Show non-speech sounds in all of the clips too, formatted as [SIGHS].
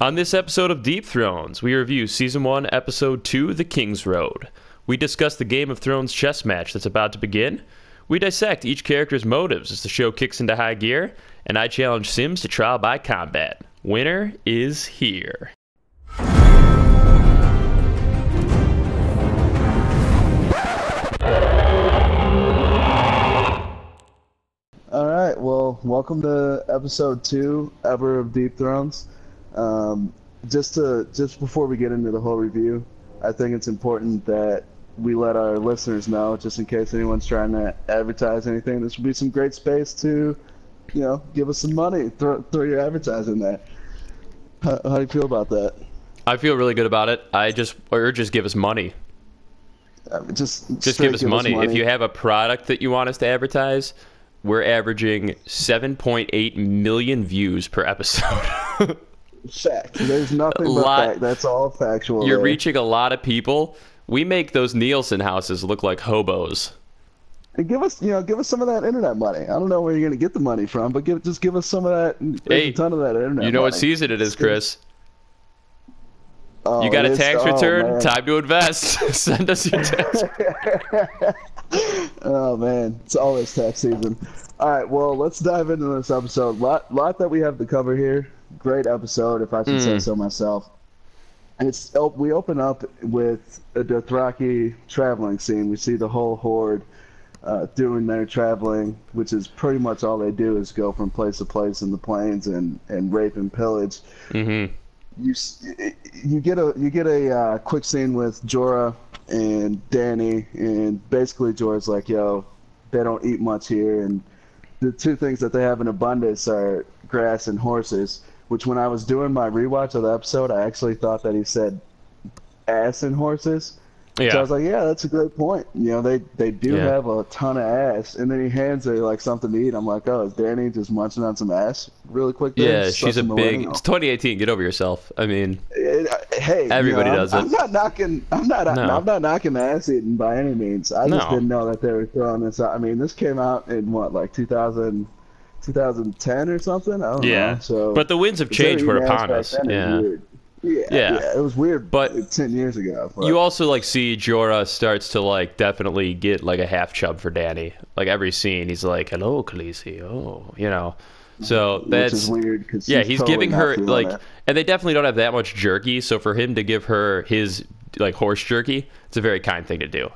On this episode of Deep Thrones, we review Season 1, Episode 2, The King's Road. We discuss the Game of Thrones chess match that's about to begin. We dissect each character's motives as the show kicks into high gear, and I challenge Sims to trial by combat. Winner is here. All right. Well, welcome to episode two ever of Deep Thrones. Um, just to just before we get into the whole review, I think it's important that we let our listeners know, just in case anyone's trying to advertise anything. This would be some great space to, you know, give us some money. Throw throw your advertising there. How, how do you feel about that? I feel really good about it. I just, or just give us money. Uh, just Just straight give us money. If you have a product that you want us to advertise, we're averaging 7.8 million views per episode. [LAUGHS] fact, there's nothing but lot- fact. That's all factual. You're there. reaching a lot of people. We make those Nielsen houses look like hobos. And give us, you know, give us some of that internet money. I don't know where you're gonna get the money from, but give just give us some of that. Hey, a ton of that internet. You know what season it is, Chris. Oh, You got a tax oh, return? man. Time to invest. [LAUGHS] Send us your tax. [LAUGHS] Oh man, it's always tax season. All right, well, let's dive into this episode. Lot, lot that we have to cover here. Great episode, if I should say Mm. so myself. And it's we open up with a Dothraki traveling scene. We see the whole horde uh, doing their traveling, which is pretty much all they do is go from place to place in the plains and, and rape and pillage. hmm you you get a you get a uh, quick scene with Jorah and Dany, and basically Jorah's like, "Yo, they don't eat much here," and the two things that they have in abundance are grass and horses. Which, when I was doing my rewatch of the episode, I actually thought that he said ass and horses. Yeah. So I was like, yeah, that's a great point. You know, they they do Yeah. have a ton of ass, and then he hands her like something to eat. I'm like, oh, is Dany just munching on some ass really quick? there? Yeah, she's a big. It's 2018. Get over yourself. I mean, It- uh, hey, you Everybody know, does I'm, it. I'm not knocking. I'm not. No. I'm not knocking the ass eating by any means. I just No. didn't know that they were throwing this out. I mean, this came out in what, like 2000, 2010 or something. I don't yeah. know. So, but the winds of if they were change were upon us. Yeah. Yeah, Yeah. yeah, it was weird. But- ten years ago. but- You also like see Jorah starts to like definitely get like a half chub for Dany. Like every scene, he's like, "Hello, Khaleesi." Oh, you know. So that's weird yeah, he's giving her like, it. and they definitely don't have that much jerky. So for him to give her his like horse jerky, it's a very kind thing to do.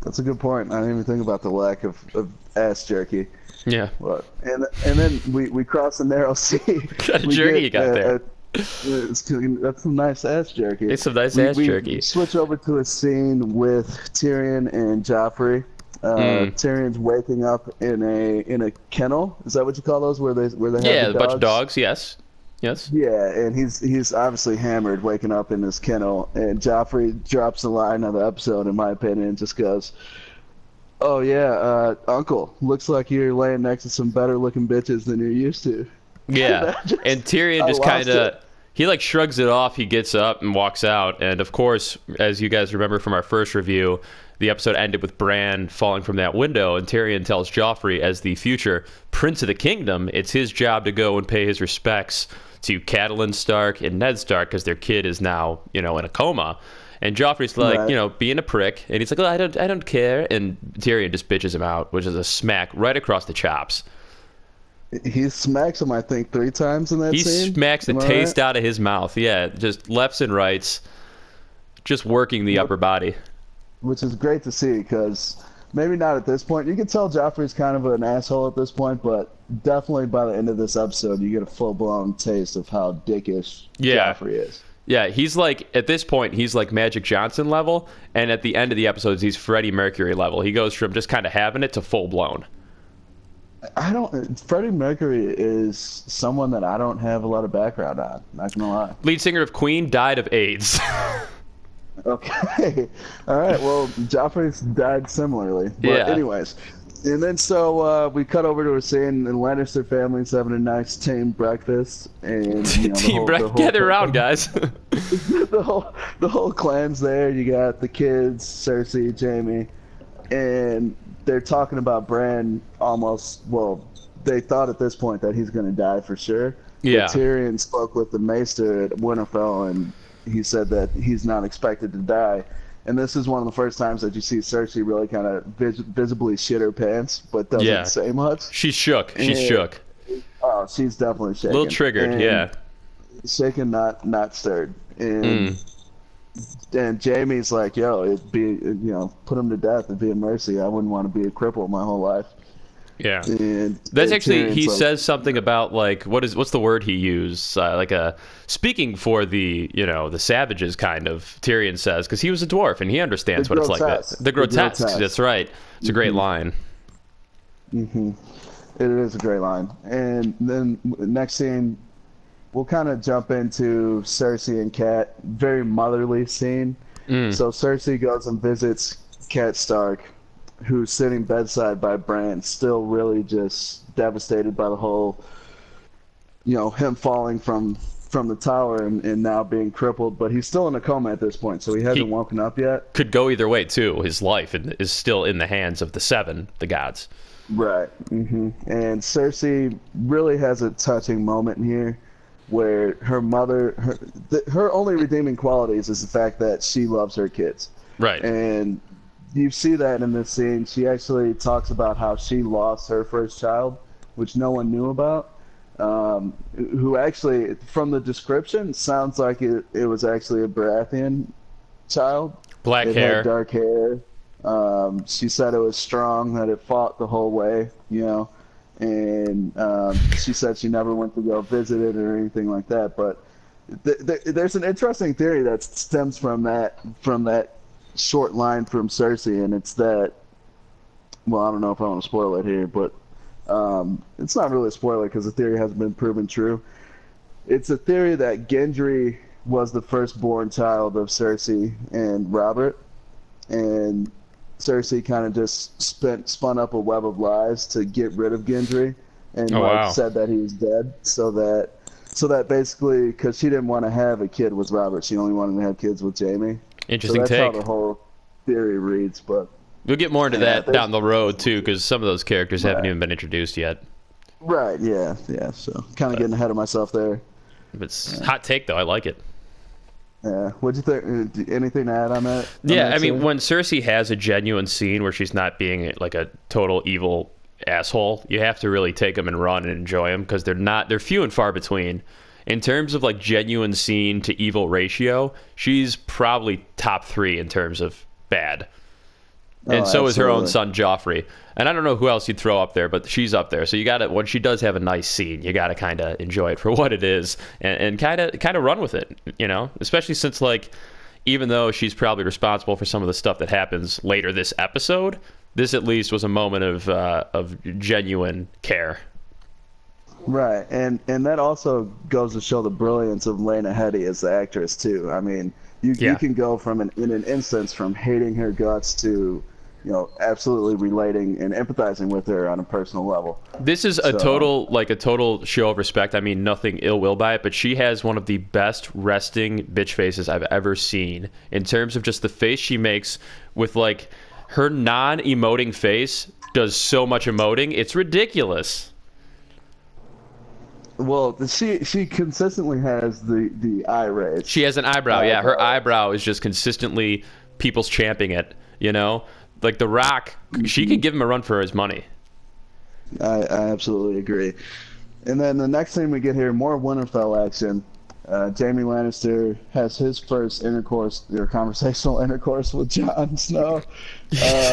That's a good point. I didn't even think about the lack of, of ass jerky. Yeah, But and and then we, we cross the narrow [LAUGHS] sea. [LAUGHS] kind of jerky get, you got uh, there? uh, it's, that's some nice ass jerky. It's some nice we, ass we jerky. Switch over to a scene with Tyrion and Joffrey. Uh, Mm. Tyrion's waking up in a in a kennel. Is that what you call those? Where they where they have Yeah, the a bunch of dogs? Yes, yes. Yeah, and he's he's obviously hammered, waking up in his kennel, and Joffrey drops the line of the episode, in my opinion, and just goes, "Oh yeah, uh, Uncle, looks like you're laying next to some better looking bitches than you're used to." [LAUGHS] Yeah, Just- and Tyrion just kind of he like shrugs it off. He gets up and walks out. And of course, as you guys remember from our first review, the episode ended with Bran falling from that window, and Tyrion tells Joffrey, as the future Prince of the Kingdom, it's his job to go and pay his respects to Catelyn Stark and Ned Stark because their kid is now you know in a coma. And Joffrey's like, Right. you know, being a prick, and he's like, oh, I don't, I don't care. And Tyrion just bitches him out, which is a smack right across the chops. He smacks him, I think, three times in that He scene. smacks the Am taste right? out of his mouth. Yeah, just lefts and rights, just working the upper body. which is great to see because maybe not at this point. You can tell Joffrey's kind of an asshole at this point, but definitely by the end of this episode, you get a full blown taste of how dickish Yeah. Joffrey is. Yeah, he's like at this point he's like Magic Johnson level, and at the end of the episodes he's Freddie Mercury level. He goes from just kind of having it to full blown. I don't. Freddie Mercury is someone that I don't have a lot of background on. Not gonna lie. Lead singer of Queen died of AIDS. [LAUGHS] Okay. [LAUGHS] All right. Well, Joffrey's died similarly. But Yeah. anyways, and then so uh, we cut over to a scene, and Lannister family's having a nice team breakfast, and you know, Team the whole- around, guys. [LAUGHS] [LAUGHS] the whole the whole clan's there. You got the kids, Cersei, Jaime, and they're talking about Bran almost. Well, they thought at this point that he's going to die for sure, Yeah. But Tyrion spoke with the Maester at Winterfell, and he said that he's not expected to die. And this is one of the first times that you see Cersei really kind of vis- visibly shit her pants, but doesn't Yeah. say much. She's shook. She's Yeah. shook. Oh, she's definitely shaken. A little triggered. And Yeah. Shaken, not not stirred. And Mm. and Jaime's like, "Yo, it'd be you know, put him to death. It'd be a mercy. I wouldn't want to be a cripple my whole life." Yeah. And That's actually he like, says something about like what is what's the word he used uh, like a speaking for the you know the savages kind of Tyrion says because he was a dwarf and he understands The what it's like that the The grotesque, grotesque. that's right it's a great line hmm It is a great line. And then next scene, we'll kind of jump into Cersei and Cat. Very motherly scene. Mm. So Cersei goes and visits Cat Stark, who's sitting bedside by Bran, still really just devastated by the whole, you know, him falling from from the tower and, and now being crippled. But he's still in a coma at this point, so he hasn't He- woken up yet. could go either way too his life is still in the hands of the seven the gods Right. hmm And Cersei really has a touching moment here where her mother, her, th- her only redeeming qualities is the fact that she loves her kids. right And you see that in this scene. She actually talks about how she lost her first child, which no one knew about. Um, who actually, from the description, sounds like it, it was actually a Baratheon child. black It hair dark hair. Um, she said it was strong, that it fought the whole way, you know. And um, she said she never went to go visit it or anything like that. But th- th- there's an interesting theory that stems from that from that short line from Cersei, and it's that. Well, I don't know if I want to spoil it here, but um, it's not really a spoiler because the theory hasn't been proven true. It's a theory that Gendry was the firstborn child of Cersei and Robert, and Cersei kind of just spent spun up a web of lies to get rid of Gendry, and Oh, like, wow. said that he was dead, so that so that basically because she didn't want to have a kid with Robert, she only wanted to have kids with Jaime. So interesting that's take how the whole theory reads, but. we'll get more into Yeah, that down the road too because some of those characters haven't even been introduced yet Right, yeah, yeah. So kind of getting ahead of myself there. but it's hot take though I like it Yeah. What'd you think? uh, Anything to add on that? on Yeah, that I mean, scene? when Cersei has a genuine scene where she's not being like a total evil asshole, you have to really take them and run and enjoy them because they're not they're few and far between. In terms of like genuine scene to evil ratio, she's probably top three in terms of bad. And Oh, so is her own son Joffrey. And I don't know who else you'd throw up there, but she's up there. So you got to when she does have a nice scene, you got to kind of enjoy it for [LAUGHS] what it is and, and kind of kind of run with it, you know. Especially since like even though she's probably responsible for some of the stuff that happens later this episode, this at least was a moment of uh, of genuine care. Right, and and that also goes to show the brilliance of Lena Headey as the actress too. I mean, you Yeah. you can go from an in an instance from hating her guts to, you know, absolutely relating and empathizing with her on a personal level. This is a total like a total show of respect. I mean, nothing ill will by it, but she has one of the best resting bitch faces I've ever seen in terms of just the face she makes with like her non-emoting face does so much emoting. It's ridiculous. Well, she she consistently has the the eye raise. She has an eyebrow. Yeah, her Eyebrow. is just consistently people's champing it, you know? Like The Rock, she could give him a run for his money. I, I absolutely agree. And then the next thing we get here, more Winterfell action. Uh, Jaime Lannister has his first intercourse or conversational [LAUGHS] intercourse with Jon Snow. [LAUGHS]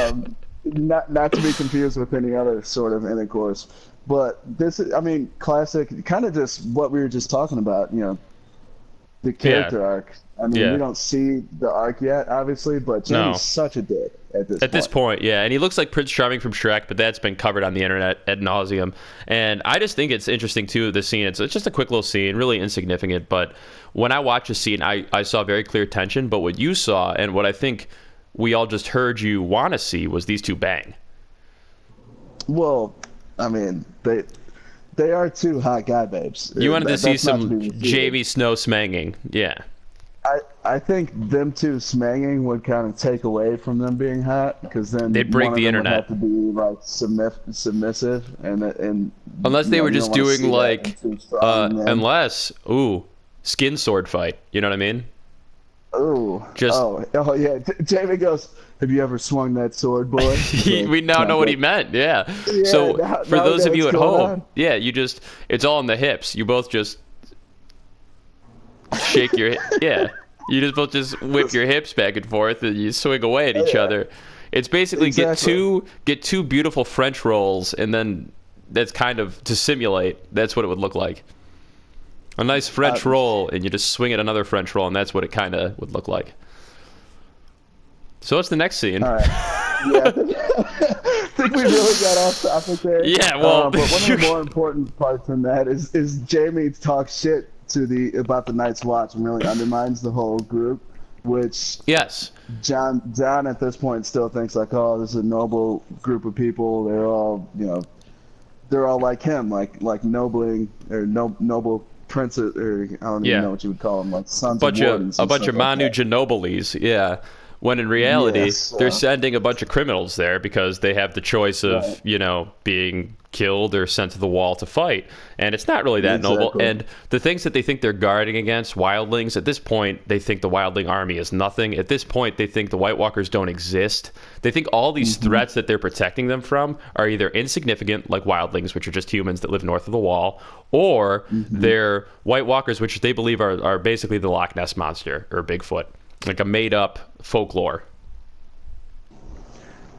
Um, not not to be confused with any other sort of intercourse, but this is, I mean, classic, kind of just what we were just talking about. You know, the character arc. I mean, Yeah. we don't see the arc yet, obviously, but Jaime's No. such a dick at this. At this point, yeah, and he looks like Prince Charming from Shrek, but that's been covered on the internet ad nauseum. And I just think it's interesting too. The scene, it's, it's just a quick little scene, really insignificant. But when I watch a scene, I I saw very clear tension. But what you saw, and what I think we all just heard you want to see, was these two bang. Well, I mean, they they are two hot guy babes. You wanted That- to see some be. Jaime Snow smanging, yeah. I, I think them two smanging would kind of take away from them being hot because then They'd break the internet. Would have to be like submiss- submissive and and Unless they know, were just doing like, in two strong uh, unless, ooh, skin sword fight. You know what I mean? Ooh. Just- oh, oh yeah. J- Jaime goes, "Have you ever swung that sword, boy?" [LAUGHS] He, we now know what he meant. Yeah. Yeah, so now- for now those of you at home, on. yeah, you just it's all in the hips. You both just shake your [LAUGHS] yeah. You just both just whip your hips back and forth and you swing away at each Yeah. other. It's basically get two get two beautiful French rolls and then that's kind of to simulate. That's what it would look like. A nice French Uh, roll, and you just swing at another French roll, and that's what it kind of would look like. So what's the next scene? All right. Yeah, I [LAUGHS] [LAUGHS] think, we really got off topic there. Yeah, well, Uh, but one of the [LAUGHS] more important parts in that is is Jaime talks shit to the about the Night's Watch and really undermines the whole group, which Yes. Jon Jon at this point still thinks like, oh, this is a noble group of people. They're all you know, they're all like him, like like nobling or no, noble princes or I don't Yeah. even know what you would call them, like sons bunch of of a bunch of Manu that. Genobiles, yeah. When in reality, Yes, they're uh, sending a bunch of criminals there because they have the choice of, Right. you know, being killed or sent to the wall to fight. And it's not really that noble. And the things that they think they're guarding against, wildlings, at this point, they think the wildling army is nothing. At this point, they think the White Walkers don't exist. They think all these Mm-hmm. threats that they're protecting them from are either insignificant, like wildlings, which are just humans that live north of the wall, or Mm-hmm. they're White Walkers, which they believe are, are basically the Loch Ness monster or Bigfoot, like a made up folklore.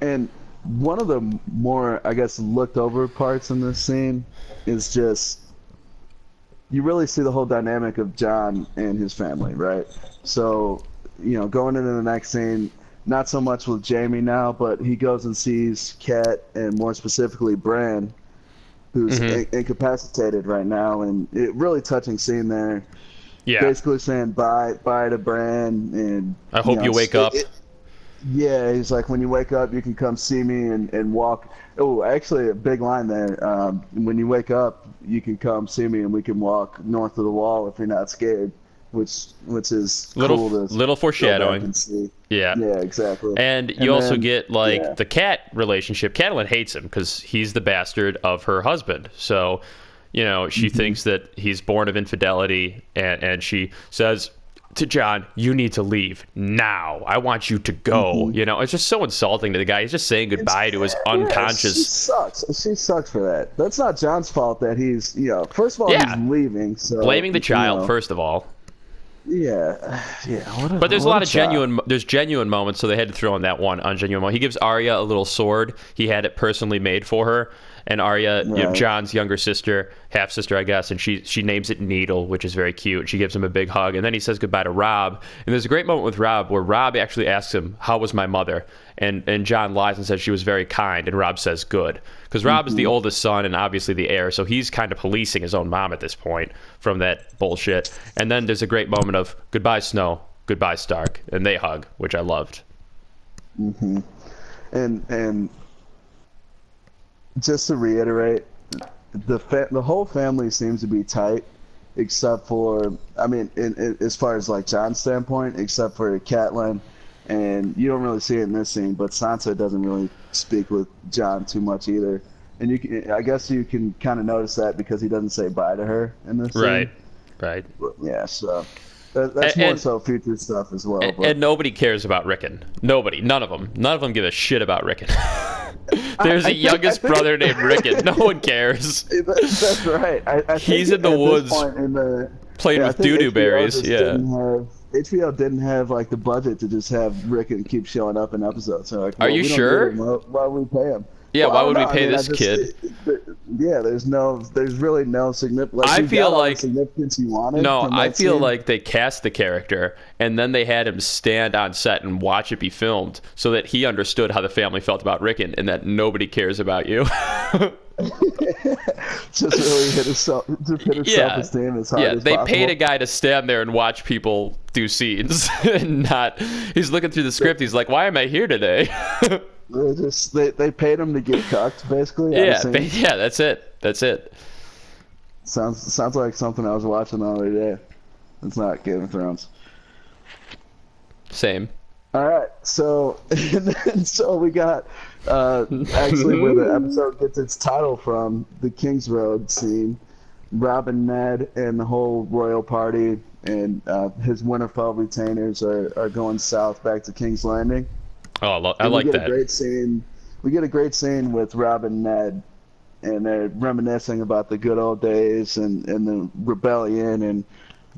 And one of the more, I guess, looked over parts in this scene is just you really see the whole dynamic of Jon and his family, right? So, you know, going into the next scene, not so much with Jaime now, but he goes and sees Cat and more specifically Bran, who's Mhm. in- incapacitated right now, and it really touching scene there. Yeah. Basically saying bye, bye to Bran, and I hope know, you wake it- up. it- yeah, he's like, when you wake up, you can come see me and, and walk. Oh, actually, a big line there. Um, when you wake up, you can come see me and we can walk north of the wall if you're not scared, which which is Little cool little foreshadowing. Yeah. Yeah, exactly. And you And also then- get like yeah. the cat relationship. Catelyn hates him because he's the bastard of her husband. So, you know, she Mm-hmm. thinks that he's born of infidelity, and and she says to Jon, "You need to leave now. I want you to go." Mm-hmm. You know, it's just so insulting to the guy. He's just saying goodbye to his Yeah, she unconscious. sucks. She sucks for that. That's not Jon's fault that he's, you know, first of all, Yeah. he's leaving. So Blaming the you child know, first of all. Yeah, [SIGHS] yeah. A, But there's a lot of child. genuine there's genuine moments, so they had to throw in that one ungenuine moment. He gives Arya a little sword. He had it personally made for her. And Arya, you know, Jon's younger sister, half sister, I guess, and she she names it Needle, which is very cute. She gives him a big hug, and then he says goodbye to Robb. And there's a great moment with Robb where Robb actually asks him, "How was my mother?" And and Jon lies and says she was very kind, and Robb says good, because Robb is the Mm-hmm. oldest son and obviously the heir, so he's kind of policing his own mom at this point from that bullshit. And then there's a great moment of goodbye Snow, goodbye Stark, and they hug, which I loved. Mm-hmm. and and just to reiterate, the fa- the whole family seems to be tight, except for I mean, in, in, as far as like Jon's standpoint, except for Catelyn, and you don't really see it in this scene, but Sansa doesn't really speak with Jon too much either. And you can, I guess you can kind of notice that because he doesn't say bye to her in this scene. Right, right. Yeah, so that, that's And- more so future stuff as well. And, but- and nobody cares about Rickon. Nobody, none of them, none of them give a shit about Rickon. [LAUGHS] [LAUGHS] There's I a youngest think- brother named Rickon. No one [LAUGHS] cares. [LAUGHS] That's right. I, I think He's in the woods in the, Playing yeah, with doo-doo berries. just Yeah. didn't have- HBO didn't have like the budget to just have Rick and keep showing up in episodes. So like, Are you sure? him. Why, why would we pay him? Yeah, Well, why would we know. I pay mean, this just- kid? Yeah, there's no, there's really no significance. Like, I feel got all the like- significance you wanted. No, I feel scene. like they cast the character and then they had him stand on set and watch it be filmed so that he understood how the family felt about Rickon and that nobody cares about you. [LAUGHS] just really hit his self, just hit his Yeah. self-esteem as hard yeah, as they possible. paid a guy to stand there and watch people do scenes [LAUGHS] and not. He's looking through the script. He's like, "Why am I here today?" [LAUGHS] They just they, they paid him to get cucked, basically. yeah, ba- [LAUGHS] yeah, that's it. That's it. Sounds sounds like something I was watching the other day. It's not Game of Thrones. Same. All right, so [LAUGHS] and then, so we got uh, actually where the episode gets its title from the King's Road scene. Robin, Ned, and the whole royal party and uh, his Winterfell retainers are, are going south back to King's Landing. Oh, I, lo- I like we get that. A great scene. We get a great scene with Robin, and Ned, and they're reminiscing about the good old days and, and the rebellion and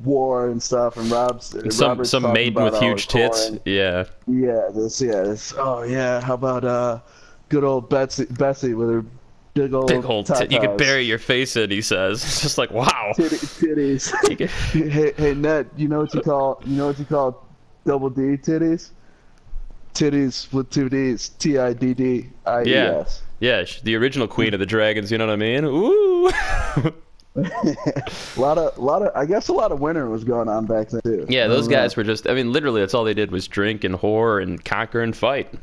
war and stuff. And Rob's some Robert's some maiden with huge tits. Yeah. Yeah, this yeah, this oh yeah, how about uh good old Betsy Bessie with her big old Big old tit. You could bury your face in, he says. It's [LAUGHS] just like, wow. Titty, titties. [LAUGHS] [LAUGHS] Hey hey Ned, you know what you call you know what you call double D titties? Titties with two D's. T I D D I E S. Yeah, sh- the original queen of the dragons, you know what I mean? Ooh. a lot of, lot of, I guess a lot of winter was going on back then too. yeah, those guys were just, I mean, literally, that's all they did was drink and whore and conquer and fight.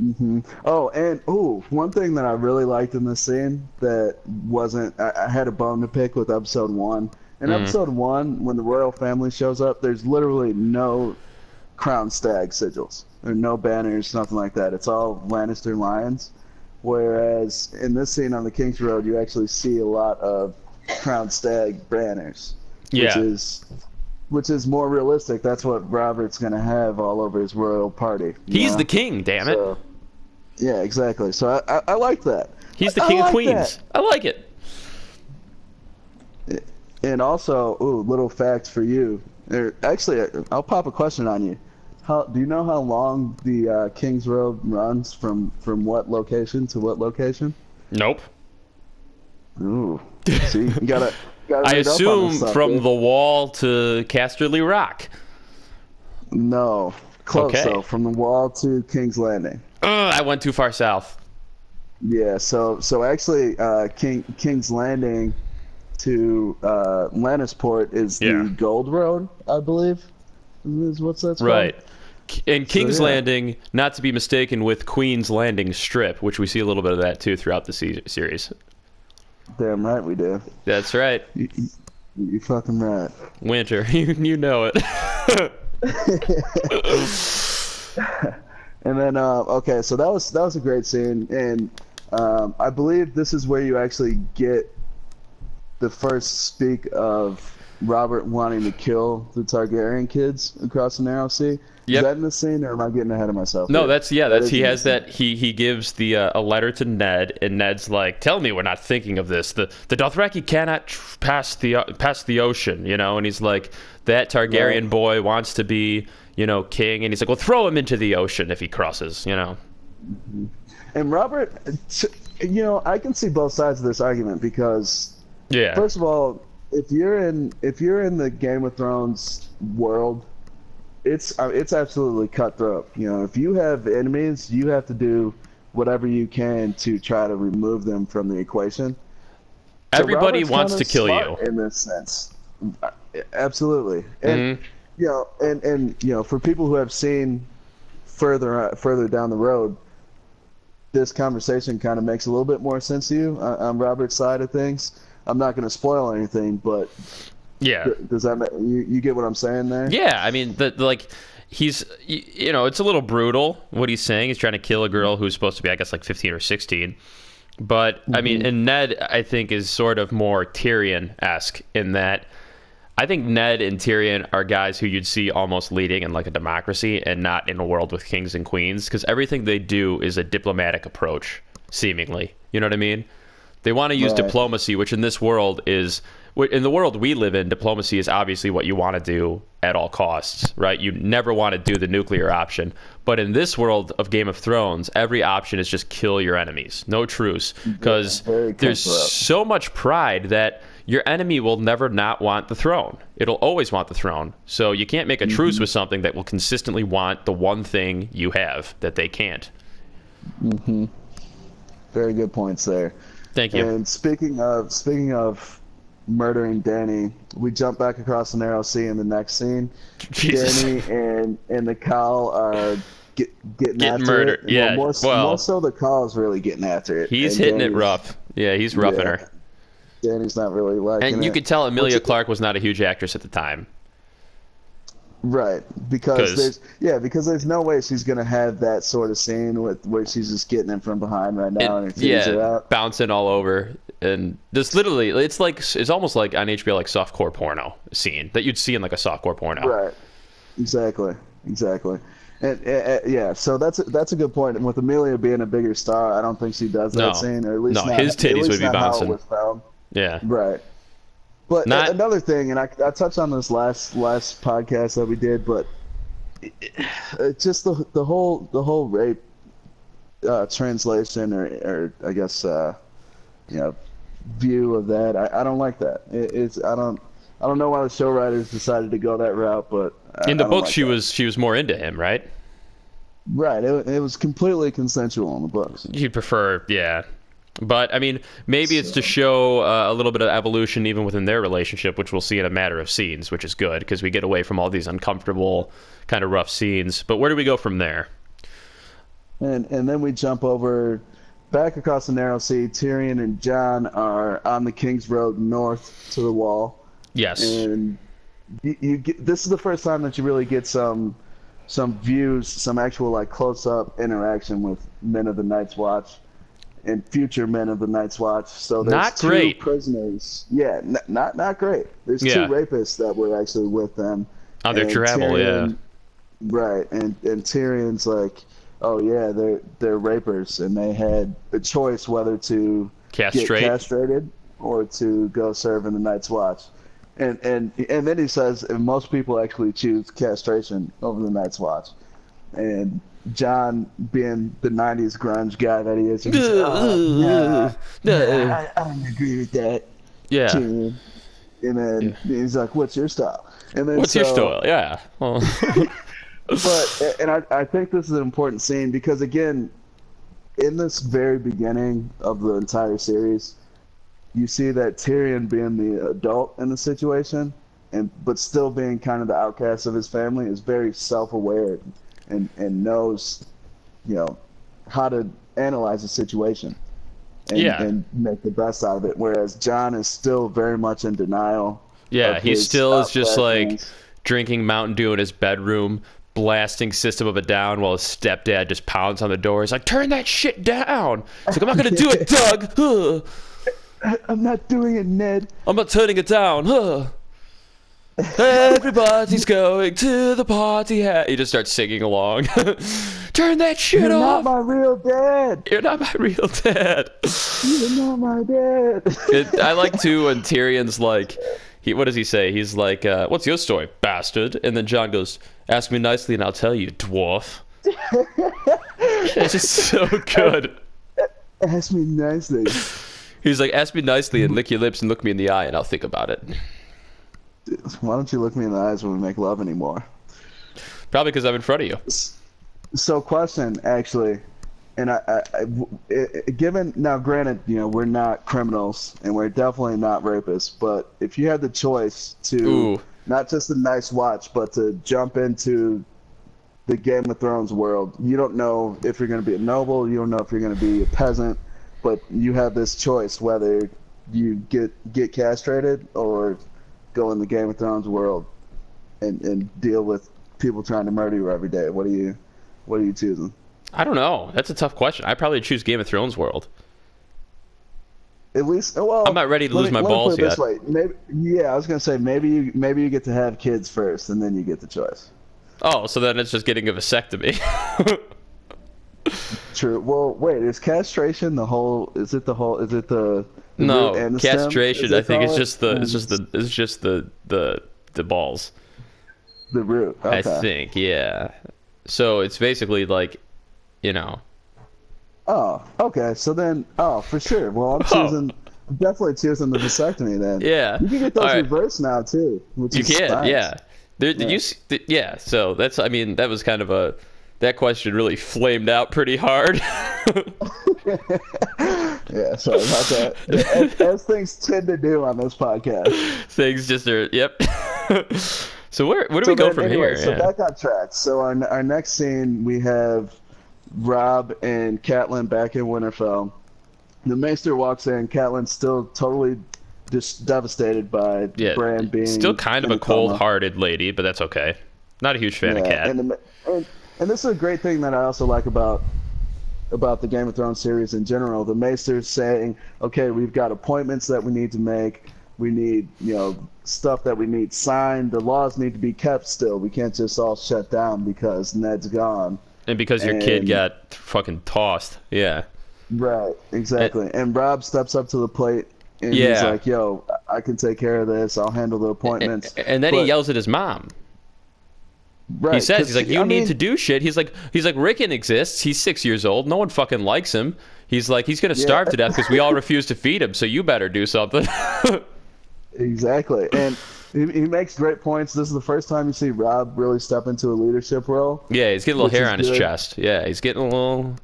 Mhm. Oh, and oh, one thing that I really liked in this scene that wasn't, I, I had a bone to pick with episode one. In Mhm. episode one, when the royal family shows up, there's literally no crown stag sigils. There are no banners, nothing like that. It's all Lannister lions. Whereas in this scene on the King's Road, you actually see a lot of crown stag banners, Yeah. which is which is more realistic. That's what Robert's gonna have all over his royal party. He's know? the king, damn it. So- yeah, exactly. So I, I, I like that. He's the king of like queens. that. I like it. And also, ooh, little fact for you. Or actually, I'll pop a question on you. How do you know how long the uh, King's Road runs from from what location to what location? Nope. Ooh, see, you gotta. gotta [LAUGHS] I read up on assume stuff, from dude. the wall to Casterly Rock. no close Okay. though from the wall to King's Landing. Ugh, I went too far south. Yeah, so so actually, uh, King King's Landing to uh, Lannisport is the Gold Road, I believe. Is what's that? called? Right. K- And King's yeah. Landing, not to be mistaken with Queen's Landing Strip, which we see a little bit of that too throughout the se- series. Damn right we do. That's right. You, you, you fucking right. Winter, [LAUGHS] you, you know it. [LAUGHS] And then uh, okay, so that was that was a great scene, and um, I believe this is where you actually get the first speak of Robert wanting to kill the Targaryen kids across the Narrow Sea. Yep. Is that in the scene, or am I getting ahead of myself? no, that's yeah. That's is he has that. He he gives the uh, a letter to Ned, and Ned's like, "Tell me we're not thinking of this. The the Dothraki cannot tr- pass the uh, pass the ocean, you know." And he's like, "That Targaryen Right. boy wants to be, you know, king." And he's like, "Well, throw him into the ocean if he crosses, you know." And Robert, t- you know, I can see both sides of this argument because Yeah. First of all, if you're in if you're in the Game of Thrones world, it's uh, it's absolutely cutthroat. You know, if you have enemies, you have to do whatever you can to try to remove them from the equation. Everybody Robert's wants to kill you. in this sense. Uh, Absolutely, and Mhm. you know, and and you know, for people who have seen further uh, further down the road, this conversation kind of makes a little bit more sense to you uh, on Robert's side of things. I'm not going to spoil anything, but Yeah. does that make, you you get what I'm saying there? Yeah, I mean, the, the, like he's you know, it's a little brutal what he's saying. He's trying to kill a girl who's supposed to be, I guess, like 15 or 16. But I mean, mm-hmm. and Ned, I think, is sort of more Tyrion esque in that. I think Ned and Tyrion are guys who you'd see almost leading in like a democracy and not in a world with kings and queens because everything they do is a diplomatic approach, seemingly. You know what I mean? They want to use Right. diplomacy, which in this world is, in the world we live in, diplomacy is obviously what you want to do at all costs, right? You never want to do the nuclear option. But in this world of Game of Thrones, every option is just kill your enemies, no truce, because very there's so much pride that your enemy will never not want the throne. It'll always want the throne. So you can't make a Mm-hmm. truce with something that will consistently want the one thing you have that they can't. Mhm. Very good points there. Thank you. And speaking of speaking of murdering Dany, we jump back across the narrow sea in the next scene. [LAUGHS] Jesus. Dany and and the Khal are get, getting, Getting after murdered, it. yeah, Well, more, well- more so the Khal is really getting after it. He's and hitting it rough. Yeah, he's roughing yeah, her. Dany's not really liking And you it. could tell Emilia Clarke was not a huge actress at the time. Right, because there's yeah, because there's no way she's gonna have that sort of scene with where she's just getting him from behind right now and her yeah, out. bouncing all over, and this literally, it's like it's almost like on HBO like softcore porno scene that you'd see in like a softcore porno. Right, exactly, exactly, and uh, uh, yeah, so that's a, that's a good point. And with Emilia being a bigger star, I don't think she does that No. scene, or at least No, not, his titties would be not how it bouncing. Yeah, Right. But Not- another thing, and I, I touched on this last last podcast that we did, but it, it, just the the whole the whole rape uh, translation or, or I guess uh, you know view of that, I, I don't like that. It, it's I don't I don't know why the show writers decided to go that route, but I, in the book like she that. was she was more into him, right? right. It, it was completely consensual in the books. You'd prefer, yeah. But I mean, maybe it's to show uh, a little bit of evolution even within their relationship, which we'll see in a matter of scenes, which is good because we get away from all these uncomfortable, kind of rough scenes. But where do we go from there? And and then we jump over back across the narrow sea. Tyrion and Jon are on the King's Road north to the Wall, Yes. and you, you get, this is the first time that you really get some some views, some actual like close up interaction with men of the Night's Watch and future men of the Night's Watch. So there's Not two great. prisoners. Yeah, n- not not great. There's Yeah. two rapists that were actually with them. Oh, On their and travel, yeah. Right, and and Tyrion's like, oh yeah, they're they're rapers, and they had a choice whether to Castrate. get castrated or to go serve in the Night's Watch, and and and then he says and most people actually choose castration over the Night's Watch, and Jon, being the '90s grunge guy that he is, he's, oh, nah, No. nah, I, I don't agree with that, Yeah. Tyrion. And then he's like, "What's your style?" And then What's your style? Yeah. Well, [LAUGHS] but and I, I think this is an important scene because again in this very beginning of the entire series you see that Tyrion being the adult in the situation and but still being kind of the outcast of his family is very self-aware and and knows you know how to analyze the situation and, Yeah. and make the best out of it whereas Jon is still very much in denial yeah, he still is just like things. drinking Mountain Dew in his bedroom, blasting System of a Down while his stepdad just pounds on the door. He's like, "Turn that shit down." He's like, "I'm not gonna do it, [LAUGHS] Doug. I'm not doing it Ned [LAUGHS] I'm not turning it down. [LAUGHS] Everybody's going to the party. Ha-. He just starts singing along. [LAUGHS] Turn that shit off! you're not my real dad You're not my real dad. You're not my dad. [LAUGHS] It, I like too when Tyrion's like, he what does he say? He's like, uh, "What's your story, bastard?" And then Jon goes, "Ask me nicely, and I'll tell you, dwarf." [LAUGHS] it's just so good. Ask me nicely. He's like, "Ask me nicely and lick your lips and look me in the eye, and I'll think about it." Why don't you look me in the eyes when we make love anymore? Probably because I'm in front of you. So, question actually, and I, I, I- given now, granted, you know, we're not criminals and we're definitely not rapists, but if you had the choice to Ooh. not just a Night's Watch, but to jump into the Game of Thrones world, you don't know if you're going to be a noble, you don't know if you're going to be a peasant, but you have this choice whether you get get castrated or go in the Game of Thrones world and, and deal with people trying to murder you every day. What are you what are you choosing? I don't know. That's a tough question. I probably choose Game of Thrones world. At least, well, I'm not ready to lose me- my balls put it this yet. way. Maybe, yeah, I was gonna say maybe you maybe you get to have kids first, and then you get the choice. Oh, so then it's just getting a vasectomy. [LAUGHS] True. Well, wait, is castration the whole? Is it the whole? Is it the? The no, and the stem, castration. I think it's just the it's just the mm. it's just the the the balls. the root. Okay. I think, yeah. So it's basically like, you know, Oh, okay. So then, oh, for sure. Well, I'm [LAUGHS] Oh. choosing. I'm definitely choosing the vasectomy then. yeah. You can get those All right. reversed now too, which You is can, nice. yeah. There, did you? See, yeah. So that's. I mean, that was kind of a. That question really flamed out pretty hard. [LAUGHS] Yeah, sorry about that. as, as things tend to do on this podcast. Things just are. Yep. [LAUGHS] so where where do So we go then, from anyway, here? So Yeah. back on track. So our our next scene we have Robb and Catelyn back in Winterfell. The Maester walks in. Catelyn's still totally just devastated by yeah. Bran being Still kind of a cold-hearted lady, but that's okay. Not a huge fan of Cat. And, the, and and this is a great thing that I also like about about the Game of Thrones series in general. The Maesters saying, "Okay, we've got appointments that we need to make. We need, you know, stuff that we need signed. The laws need to be kept still. We can't just all shut down because Ned's gone." and because your kid got fucking tossed. Yeah. Right, exactly. And, Robb steps up to the plate and he's Yeah. like, "Yo, I can take care of this. I'll handle the appointments." And then he yells at his mom. Right, He says he's like, you I need mean, to do shit. He's like, he's like, Rickon exists. He's six years old. No one fucking likes him. He's like, he's gonna starve to death because we all [LAUGHS] refuse to feed him. So you better do something. Exactly, [LAUGHS] and he, he makes great points. This is the first time you see Robb really step into a leadership role. yeah, he's getting a little hair on his chest. Yeah, he's getting a little,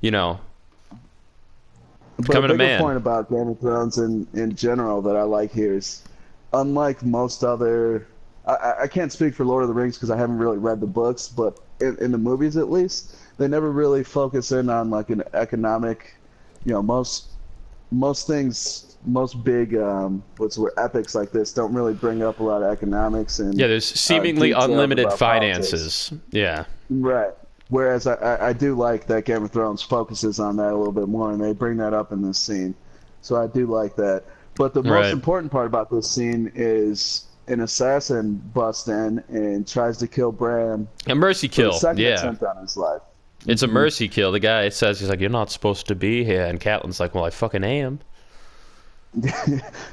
you know, But Becoming a a bigger man. point about Game of Thrones in, in general that I like here is, unlike most other, I- I, can't speak for Lord of the Rings because I haven't really read the books, but in, in the movies at least, they never really focus in on like an economic, you know, most most things, most big, um, what's word, epics like this don't really bring up a lot of economics and yeah. There's seemingly details unlimited finances. Yeah, Right. Whereas I, I, I do like that Game of Thrones focuses on that a little bit more, and they bring that up in this scene. So I do like that. But the Right. most important part about this scene is an assassin busts in and tries to kill Bran a mercy kill. the second Yeah, attempt on his life. it's a mercy kill. The guy says he's like, you're not supposed to be here, and Catelyn's like, well, I fucking am. [LAUGHS]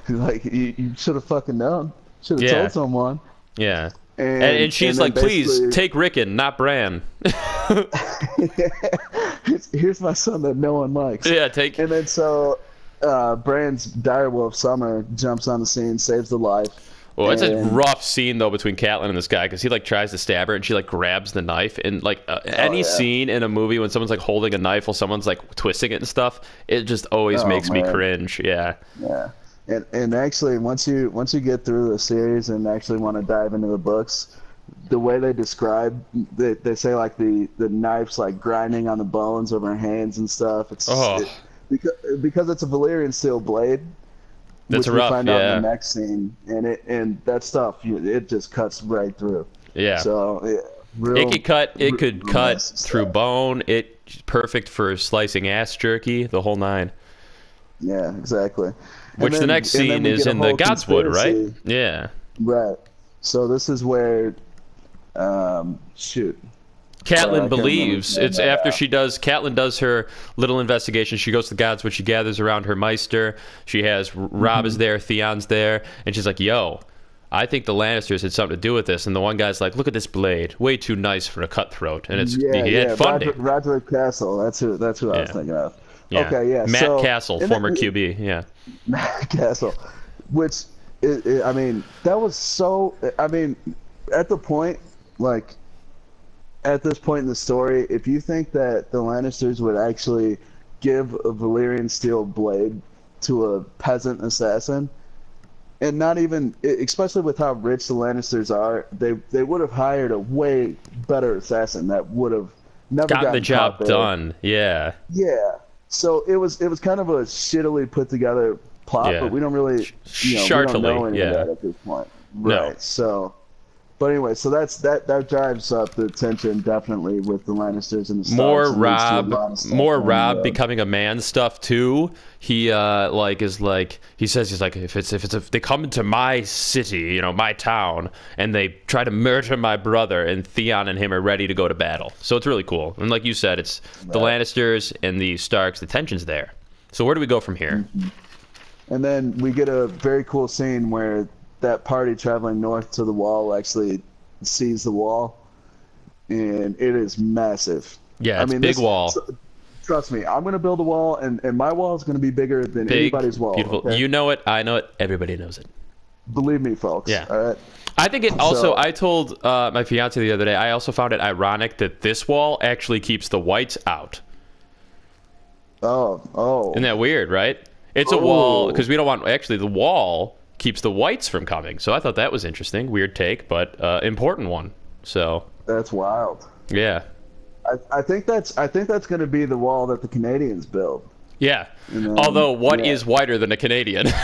like you, you should have fucking known. Should have Yeah. told someone. Yeah. And, And, and she's then like, please take Rickon, not Bran. here's, [LAUGHS] here's my son that no one likes. yeah, take. And then so uh, Bran's direwolf Summer jumps on the scene, saves the life. Well, it's a rough scene though between Catelyn and this guy because he like tries to stab her and she like grabs the knife and like uh, any Oh, yeah. scene in a movie when someone's like holding a knife while someone's like twisting it and stuff, it just always Oh, makes me cringe. Yeah, Yeah, and and actually, once you once you get through the series and actually want to dive into the books, the way they describe they, they say like the the knives like grinding on the bones of her hands and stuff. It's Oh. it, because because it's a Valyrian steel blade. That's which rough, We find out yeah. in the next scene, and it and that stuff it just cuts right through. yeah. So yeah, real, it could cut. It could cut through stuff. bone. It perfect for slicing ass jerky. The whole nine. Yeah, exactly. Which the next scene is in the Godswood, right? Yeah. Right. So this is where, um, shoot. Catelyn can't believes it's no, after no. she does. Catelyn does her little investigation. She goes to the gods, but she gathers around her Maester. She has Robb Mm-hmm. is there, Theon's there, and she's like, "Yo, I think the Lannisters had something to do with this." And the one guy's like, "Look at this blade, way too nice for a cutthroat." And it's Yeah, he yeah. funding. Roger, Roger Cassel. That's who. That's who I was thinking of. yeah. Okay. Yeah. Matt so, Castle, former QB. Yeah, [LAUGHS] Matt Cassel, which i i I mean, that was so. I mean, at the point, like, at this point in the story, if you think that the Lannisters would actually give a Valyrian steel blade to a peasant assassin, and not even, especially with how rich the Lannisters are, they they would have hired a way better assassin that would have never got gotten the job done. Yeah, Yeah. So it was it was kind of a shittily put together plot, Yeah. but we don't really you know, we don't know any yeah. of that at this point. No. Right. So but anyway, so that's that that drives up the tension definitely with the Lannisters and the Starks. more and leads to a Robb, lot of stuff more the Robb becoming a man stuff too. He uh like is like he says he's like if it's if it's if they come into my city, you know, my town, and they try to murder my brother, and Theon and him are ready to go to battle. So it's really cool. And like you said, it's the Lannisters and the Starks. The tension's there. So where do we go from here? And then we get a very cool scene where that party traveling north to the wall actually sees the wall, and it is massive. Yeah, I mean, big this- wall. trust me, I'm gonna build a wall, and, and my wall is gonna be bigger than Big, anybody's wall. beautiful. okay? You know it. I know it. Everybody knows it. Believe me, folks. Yeah. All right. I think it also. So- I told uh, my fiance the other day. I also found it ironic that this wall actually keeps the whites out. Oh, oh. Isn't that weird, right? It's a wall Oh. because we don't want. Actually, the wall keeps the whites from coming. So I thought that was interesting. Weird take, but uh, important one. So That's wild. yeah, I, I think that's I think that's gonna be the wall that the Canadians build. yeah. know, Although, what is yeah. whiter than a Canadian? [LAUGHS]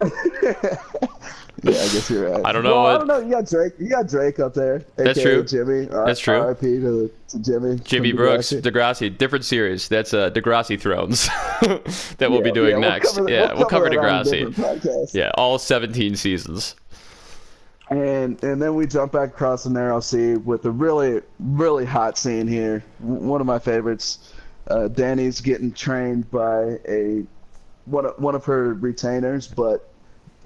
[LAUGHS] Yeah, I guess you're right. I don't know Well, I don't know. You got Drake. You got Drake up there. That's true. Jimmy. R- That's true. R.I.P. to, to Jimmy. Jimmy Brooks, Degrassi. Degrassi, different series. That's uh, Degrassi Thrones [LAUGHS] that we'll be doing yeah, we'll next. cover- yeah, we'll cover, on a Degrassi. Yeah, all 17 seasons. And and then we jump back across the narrow sea with a really really hot scene here. One of my favorites. Uh, Dany's getting trained by a one of, one of her retainers, but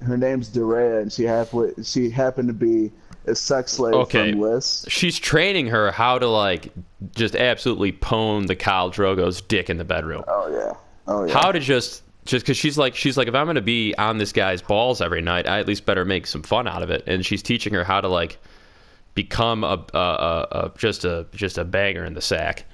her name's Doreah, and she half she happened to be a sex slave Okay. from Lys. She's training her how to like just absolutely pwn the Khal Drogo's dick in the bedroom. Oh yeah. Oh yeah. How to just just because she's like she's like if I'm gonna be on this guy's balls every night, I at least better make some fun out of it. And she's teaching her how to like become a, a, a, a just a just a banger in the sack.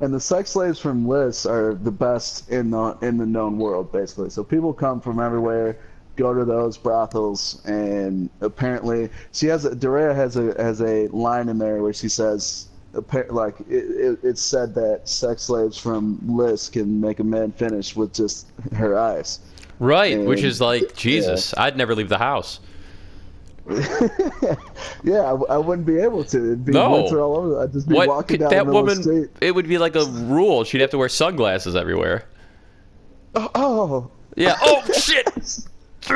And the sex slaves from Lys are the best in the in the known world, basically. So people come from everywhere, go to those brothels, and apparently she has a Doreah has a has a line in there where she says, like it, it, it's said that sex slaves from Lys can make a man finish with just her eyes. Right, which is like [LAUGHS] Jesus. I'd never leave the house. [LAUGHS] yeah, I wouldn't be able to. It'd be No. winter all over. I'd just be What walking could down that the woman? street. It would be like a rule. She'd have to wear sunglasses everywhere. Oh, oh, Yeah. Oh [LAUGHS] shit! [LAUGHS]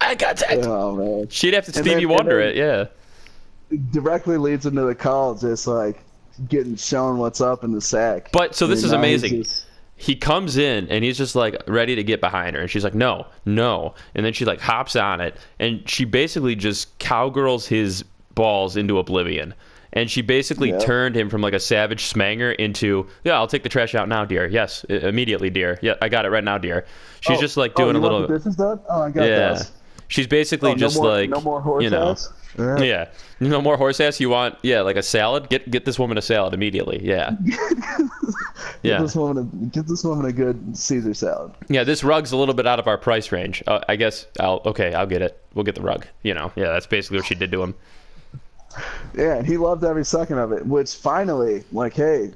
I got that. oh man. She'd have to And Stevie then- Wonder it. Yeah. directly leads into the Khal, just like getting shown what's up in the sack. But so this And is now amazing. just- He comes in and he's just like ready to get behind her, and she's like, "No, no," and then she like hops on it, and she basically just cowgirls his balls into oblivion. And she basically Yeah. turned him from like a savage smanger into, yeah, I'll take the trash out now, dear. Yes, immediately, dear. Yeah, I got it right now, dear. She's Oh, just like oh, doing you a little, the dishes done? Oh, I got yeah. those. She's basically Oh, no just more, like, no more horse you know, ass? Yeah. yeah, no more horse ass. You want, yeah, like a salad? Get get this woman a salad immediately. Yeah, [LAUGHS] Get yeah. this woman a, get this woman a good Caesar salad. Yeah, this rug's a little bit out of our price range. Uh, I guess I'll okay, I'll get it. We'll get the rug. You know, yeah, that's basically what she did to him. Yeah, and he loved every second of it. Which finally, like, hey,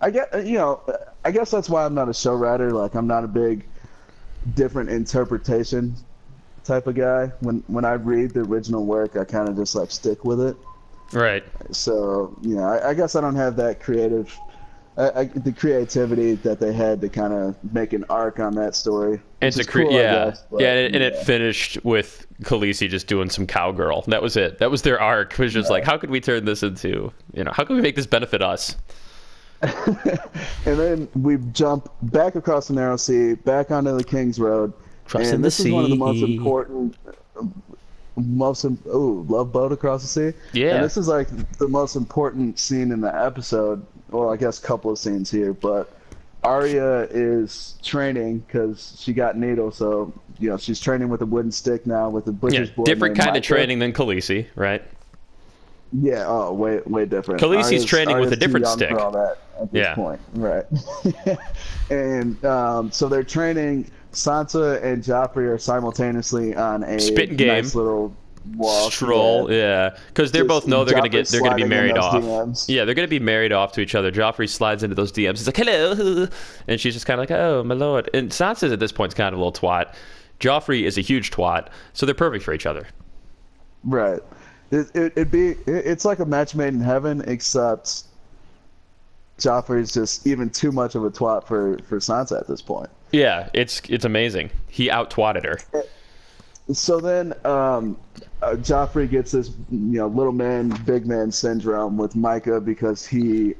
I get you know, I guess that's why I'm not a show writer. Like, I'm not a big different interpretation type of guy. When when I read the original work, I kind of just like stick with it. Right. So you know, I, I guess I don't have that creative, I, I, the creativity that they had to kind of make an arc on that story. And which to is cre- cool, I yeah, guess, but, yeah, and, and it finished with Khaleesi just doing some cowgirl. That was it. That was their arc. Was just like, how could we turn this into, you know, how can we make this benefit us? [LAUGHS] and then we jump back across the narrow sea, back onto the King's Road. Crossing and the this is one of the most important, most im- oh, love boat across the sea. Yeah. And this is like the most important scene in the episode. Well, I guess a couple of scenes here, but Arya is training because she got needle, so you know she's training with a wooden stick now with a Yeah, butcher's boy. different named kind of training than Khaleesi, right? Yeah, oh, way way different. Khaleesi's Arya's- training with a Arya's different stick. All that at this Yeah. point, right? [LAUGHS] and um, so they're training. Sansa and Joffrey are simultaneously on a Spitting game. nice little walk. Stroll, yeah, because they Just both know they're gonna get they're gonna be married off. DMs. Yeah, they're gonna be married off to each other. Joffrey slides into those DMs. He's like, "Hello," and she's just kind of like, "Oh, my lord." And Sansa at this point is kind of a little twat. Joffrey is a huge twat, so they're perfect for each other. Right. It, it, it'd be. It, it's like a match made in heaven, except Joffrey's just even too much of a twat for for Sansa at this point. Yeah, it's it's amazing. He out twatted her. So then, um, uh, Joffrey gets this, you know, little man, big man syndrome with Mycah because he,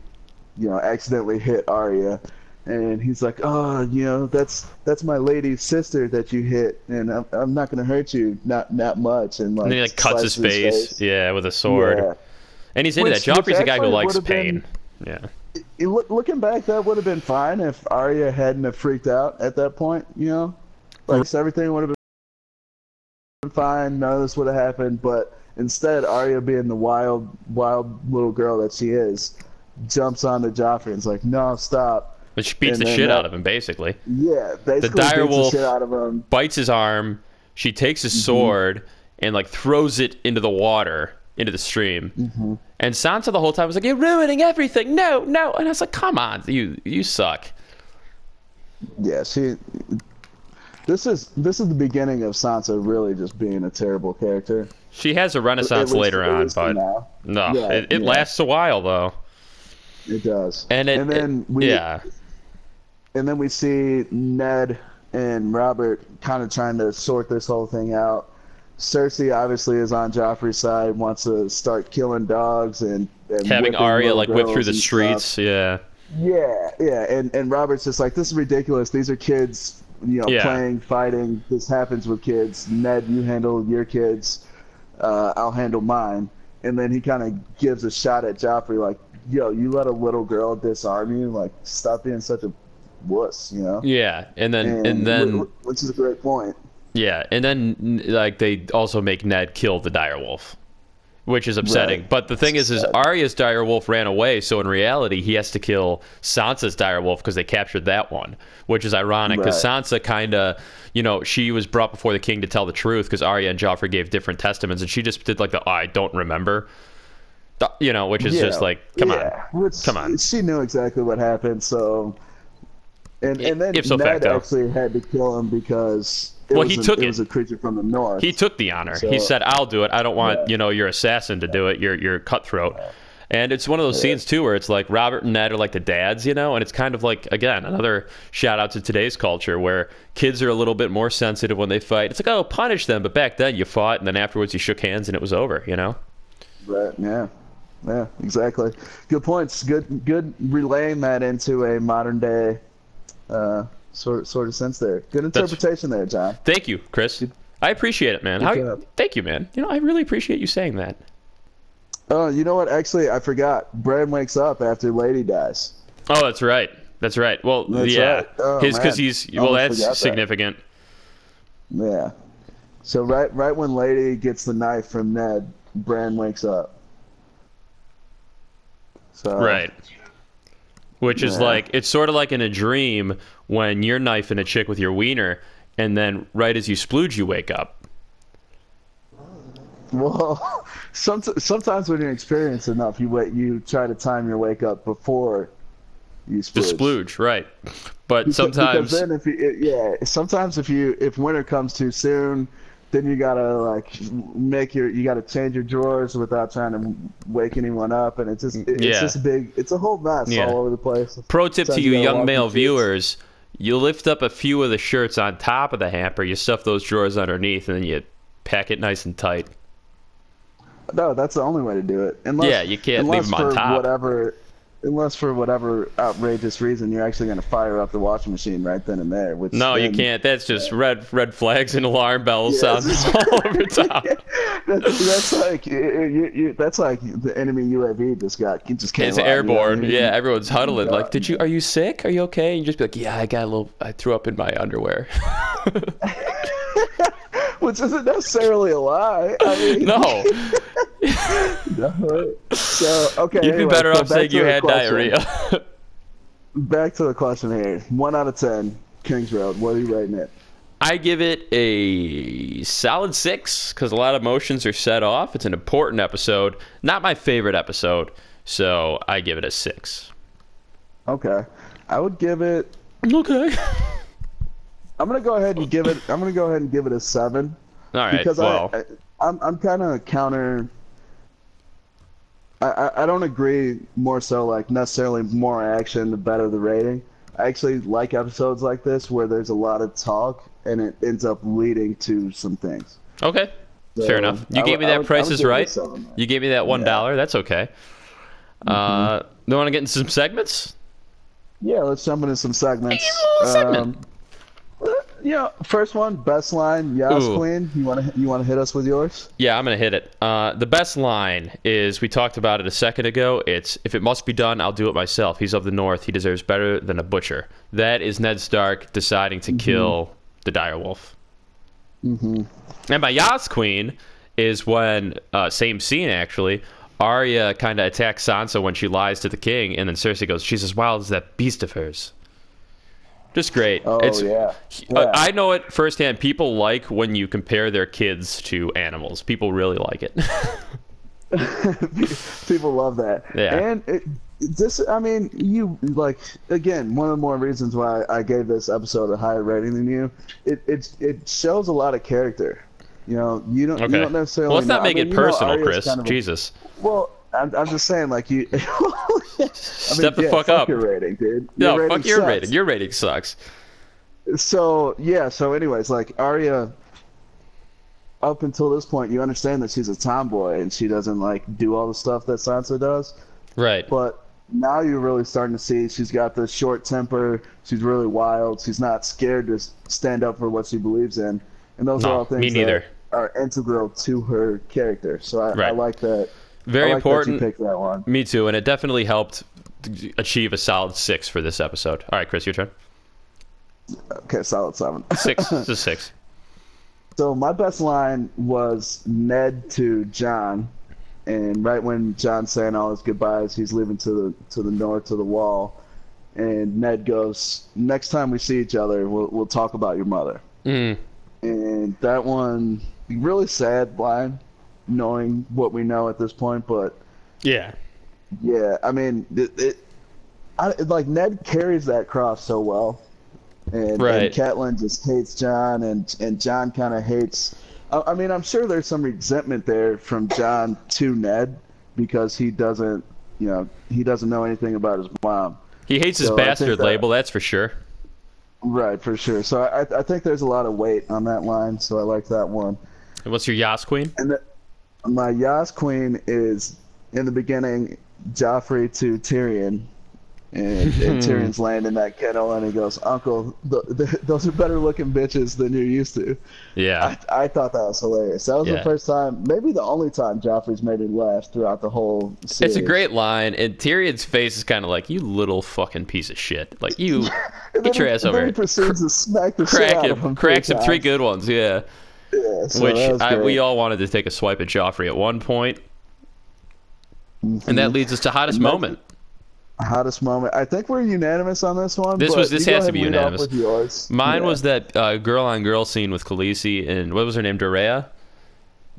you know, accidentally hit Arya, and he's like, "Oh, you know, that's that's my lady's sister that you hit, and I'm, I'm not gonna hurt you, not not much." And like, And he like cuts his slices face, yeah, with a sword. Yeah. And he's into Which- that. Joffrey's a guy who likes pain. been- Yeah. It- look- looking back, that would have been fine if Arya hadn't have freaked out at that point. You know, like so everything would have been fine. None of this would have happened. But instead, Arya, being the wild, wild little girl that she is, jumps onto Joffrey and is like, "No, stop!" But she beats And the shit that- out of him, basically. Yeah, basically dire beats wolf- the shit out of him. bites his arm. She takes his Mm-hmm. sword and like throws it into the water, into the stream. Mm-hmm. And Sansa the whole time was like, "You're ruining everything. No, no." And I was like, "Come on, you you suck." Yeah, she. This is this is the beginning of Sansa really just being a terrible character. She has a renaissance least- later on, but no, Yeah, it, it yeah. lasts a while though. It does. And it, then it- we yeah, and then we see Ned and Robert kind of trying to sort this whole thing out. Cersei obviously is on Joffrey's side, wants to start killing dogs and, and having Arya like whip through the and stuff. streets. Yeah, Yeah, yeah, and and Robert's just like, this is ridiculous. These are kids, you know, Yeah. playing, fighting. This happens with kids. Ned, you handle your kids. Uh, I'll handle mine. And then he kind of gives a shot at Joffrey, like, yo, you let a little girl disarm you. Like, stop being such a wuss, you know. yeah, and then and, then wh- wh- which is a great point. yeah, and then like they also make Ned kill the direwolf. Which is upsetting, Right. but the thing is, is. Arya's direwolf ran away, so in reality, he has to kill Sansa's direwolf because they captured that one, which is ironic because Right. Sansa kind of, you know, she was brought before the king to tell the truth because Arya and Joffrey gave different testaments, and she just did like the oh, I don't remember, you know, which is just like, come yeah, on, which- come on. She knew exactly what happened, so. And, and then Ipso Ned facto. actually had to kill him because Well, he a, took it it. was a creature from the north. He took the honor. he said, "I'll do it. I don't want Yeah. you know your assassin to do it. Your your cutthroat." And it's one of those scenes too where it's like Robert and Ned are like the dads, you know, and it's kind of like again another shout out to today's culture where kids are a little bit more sensitive when they fight. It's like oh punish them, but back then you fought and then afterwards you shook hands and it was over, you know. Right, yeah. Yeah, exactly. Good points. Good good relaying that into a modern day uh, sort sort of sense there. Good interpretation there, John. Thank you, Chris. I appreciate it, man. How, thank you, man. You know I really appreciate you saying that. Oh, you know what? Actually, I forgot. Bran wakes up after Lady dies. Oh, that's right. That's right. Well, That's yeah, right. Oh, his because he's well, that's forgot that. significant. Yeah. So right right when Lady gets the knife from Ned, Bran wakes up. So Right. Which is like it's sort of like in a dream when you're knifing a chick with your wiener, and then right as you splooge, you wake up. Well, [LAUGHS] some, sometimes when you're experienced enough, you wait. You try to time your wake up before you The splooge. splooge, right? But sometimes, because then if you it- yeah, sometimes if you if winter comes too soon, then you gotta like make your you gotta change your drawers without trying to wake anyone up, and it's just it- it's Yeah. just a big it's a whole mess Yeah. all over the place. pro tip to Sometimes you young male viewers kids. You lift up a few of the shirts on top of the hamper, you stuff those drawers underneath, and then you pack it nice and tight. No, that's the only way to do it. Unless, Yeah, you can't leave them on top. Whatever, unless for whatever outrageous reason you're actually going to fire up the washing machine right then and there. Which No, you can't. That's just red red flags and alarm bells sounds [LAUGHS] all over [LAUGHS] top. That's, that's like you, you, you, that's like the enemy UAV just got just came. It's up, you know airborne. Yeah, everyone's huddling. Yeah. Like, did you? Are you sick? Are you okay? And you just be like, yeah, I got a little. I threw up in my underwear. [LAUGHS] [LAUGHS] Which isn't necessarily a lie. I mean, no, no. [LAUGHS] So okay. you'd be anyway, better so off saying you had question. diarrhea. [LAUGHS] Back to the question here. One out of ten. Kings Road. What are you rating it? I give it a solid six because a lot of emotions are set off. It's an important episode, not my favorite episode, so I give it a six. Okay. I would give it Okay. I'm gonna go ahead and give it. I'm gonna go ahead and give it a seven All right. because well, I, I, I'm I'm kind of counter. I, I I don't agree more so like necessarily more action the better the rating. I actually like episodes like this where there's a lot of talk and it ends up leading to some things. okay. So, Fair enough. You I gave me that I Price is Right. seven. You gave me that one Yeah. Mm-hmm. That's okay. Uh, do you want to get into some segments? Yeah, let's jump into some segments. Little segment. Um, yeah, first one, best line, Yas Ooh. Queen. You want to you want to hit us with yours? Yeah, I'm gonna hit it. Uh, the best line is we talked about it a second ago. It's if it must be done, I'll do it myself. He's of the North. He deserves better than a butcher. That is Ned Stark deciding to kill the direwolf. Mm-hmm. And my Yas Queen is when uh, same scene actually. Arya kind of attacks Sansa when she lies to the king, and then Cersei goes, "She's as wild as that beast of hers." Just great. Oh it's, yeah. uh, Yeah. I know it firsthand. People like when you compare their kids to animals. People really like it. [LAUGHS] People love that. Yeah. And it, this, I mean, you like again one of the more reasons why I gave this episode a higher rating than you. It it it shows a lot of character. You know, you don't Okay. you don't necessarily. well, let's not know- make I mean, it personal, Chris. kind of a- Jesus. well, I'm, I'm just saying, like you. [LAUGHS] I mean, Step the yeah, fuck up. Your rating, dude. No, Your fuck rating your sucks. rating. Your rating sucks. So yeah, so anyways, like Arya, up until this point, you understand that she's a tomboy and she doesn't like do all the stuff that Sansa does. Right. But now you're really starting to see she's got the short temper. She's really wild. She's not scared to stand up for what she believes in, and those No, are all things me neither. that are integral to her character. So I, I like that. Very like important. That you picked that one. Me too, and it definitely helped achieve a solid six for this episode. All right, Chris, your turn. Okay, solid seven. Six. [LAUGHS] is six. So my best line was Ned to Jon, and right when Jon's saying all his goodbyes, he's leaving to the to the north to the wall, and Ned goes, "Next time we see each other, we'll we'll talk about your mother." Mm. And that one, really sad line, knowing what we know at this point. But Yeah. yeah, I mean, it, it I, like Ned carries that cross so well, and, Right. and Catelyn just hates Jon, and and Jon kind of hates. I, I mean, I'm sure there's some resentment there from Jon to Ned because he doesn't, you know, he doesn't know anything about his mom. He hates his So think bastard that- label, that's for sure. Right, for sure. So I I think there's a lot of weight on that line, so I like that one. And what's your Yas Queen? And the, my Yas Queen is in the beginning, Joffrey to Tyrion. And, and hmm. Tyrion's laying in that kennel, and he goes, "Uncle, th- th- those are better looking bitches than you're used to." Yeah. I, I thought that was hilarious. That was Yeah. the first time, maybe the only time Joffrey's made me laugh throughout the whole series. It's a great line, and Tyrion's face is kind of like, you little fucking piece of shit. Like, you [LAUGHS] get your he- ass over he here. to smack the shit Crack out of him. him. Cracks him three good ones, yeah. Yeah, so Which I, we all wanted to take a swipe at Joffrey at one point. And Mm-hmm. that leads us to hottest And moment. hottest moment. I think we're unanimous on this one. This was- this has to be and unanimous. Mine Yeah. was that uh, girl on girl scene with Khaleesi and what was her name, Doreah?